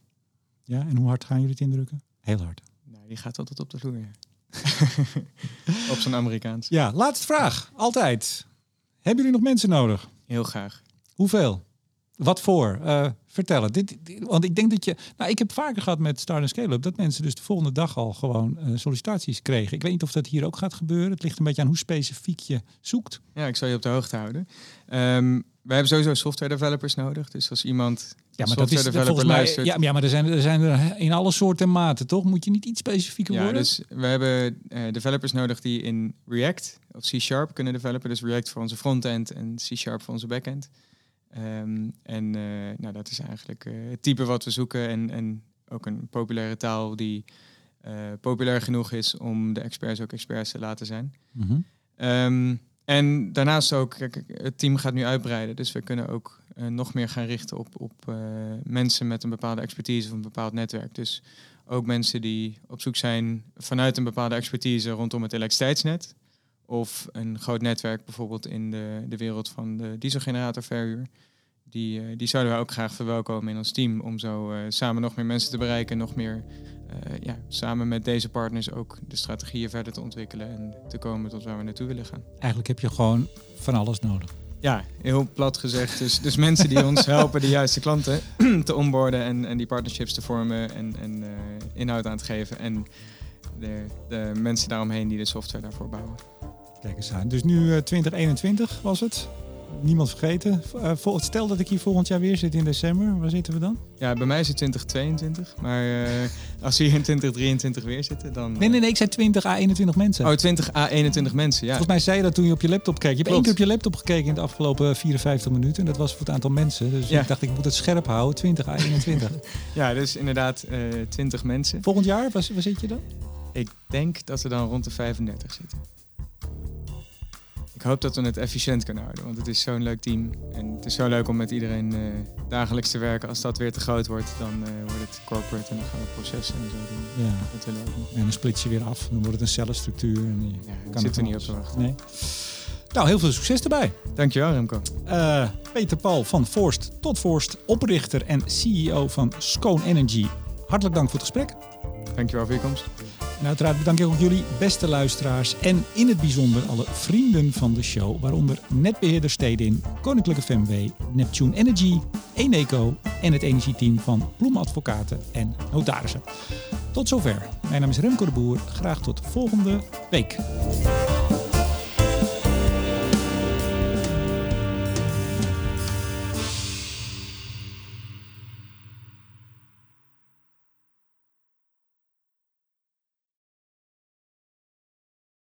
Ja, en hoe hard gaan jullie het indrukken? Heel hard. Nou, die gaat altijd op de vloer. ja. [laughs] op zijn Amerikaans. Ja, laatste vraag. Altijd. Hebben jullie nog mensen nodig? Heel graag. Hoeveel? Wat voor? Eh, vertel het. Dit, dit- want ik denk dat je... Nou, ik heb vaker gehad met Start and Scale Up... dat mensen dus de volgende dag al gewoon eh, sollicitaties kregen. Ik weet niet of dat hier ook gaat gebeuren. Het ligt een beetje aan hoe specifiek je zoekt. Ja, ik zal je op de hoogte houden. Ehm we hebben sowieso software developers nodig. Dus als iemand Ja, maar dat is developer mij... luistert... Ja, ja, maar er zijn, er zijn er in alle soorten en maten, toch? Moet je niet iets specifieker Ja, worden? dus we hebben eh, developers nodig die in React of C-Sharp kunnen developen. Dus React voor onze frontend en C-Sharp voor onze backend. Ehm, en eh, nou, dat is eigenlijk eh, het type wat we zoeken. En, en ook een populaire taal die eh, populair genoeg is om de experts ook experts te laten zijn. Mhm. Ehm, en daarnaast ook, kijk, het team gaat nu uitbreiden. Dus we kunnen ook nog meer gaan richten op, op mensen met een bepaalde expertise of een bepaald netwerk. Dus ook mensen die op zoek zijn vanuit een bepaalde expertise rondom het elektriciteitsnet. Of een groot netwerk bijvoorbeeld in de, de wereld van de dieselgenerator verhuur. Die, eh, die zouden we ook graag verwelkomen in ons team. Om zo eh, samen nog meer mensen te bereiken. Nog meer eh, ja, samen met deze partners ook de strategieën verder te ontwikkelen. En te komen tot waar we naartoe willen gaan. Eigenlijk heb je gewoon van alles nodig. Ja, heel plat gezegd. Dus, dus mensen die ons [laughs] helpen de juiste klanten [clears throat] te onboarden en, en die partnerships te vormen en, en inhoud aan te geven. En de, de mensen daaromheen die de software daarvoor bouwen. Kijk eens aan. Dus nu eh, 2021 was het. Niemand vergeten. Uh, stel dat ik hier volgend jaar weer zit in december. Waar zitten we dan? Ja, bij mij is het 2022. Maar uh, als we hier in 2023 weer zitten, dan... Nee, nee, nee. Ik zei 20 à 21 mensen. Oh, 20 à 21 mensen, ja. Volgens mij zei je dat toen je op je laptop keek. Je hebt één keer op je laptop gekeken in de afgelopen 54 minuten. En dat was voor het aantal mensen. Dus ik dacht, ik moet het scherp houden. 20 à 21. ja, dus inderdaad uh, 20 mensen. Volgend jaar, waar, waar zit je dan? Ik denk dat we dan rond de 35 zitten. Hoop dat we het efficiënt kunnen houden, want het is zo'n leuk team. En het is zo leuk om met iedereen uh, dagelijks te werken. Als dat weer te groot wordt, dan uh, wordt het corporate en dan gaan we processen en zo doen. Ja. Dat willen we ook niet. En dan split je weer af, dan wordt het een cellenstructuur. En je ja, kan zit er niet op te wachten. Nee. Nou, heel veel succes erbij. Dankjewel Remco. Uh, Peter Paul van Forst tot Forst, oprichter en CEO van Scone Energy. Hartelijk dank voor het gesprek. Dankjewel voor je komst. En uiteraard bedank ik ook jullie beste luisteraars en in het bijzonder alle vrienden van de show, waaronder netbeheerder Stedin, Koninklijke FMW, Neptune Energy, Eneco en het energieteam van Bloemadvocaten en Notarissen. Tot zover. Mijn naam is Remco de Boer. Graag tot volgende week.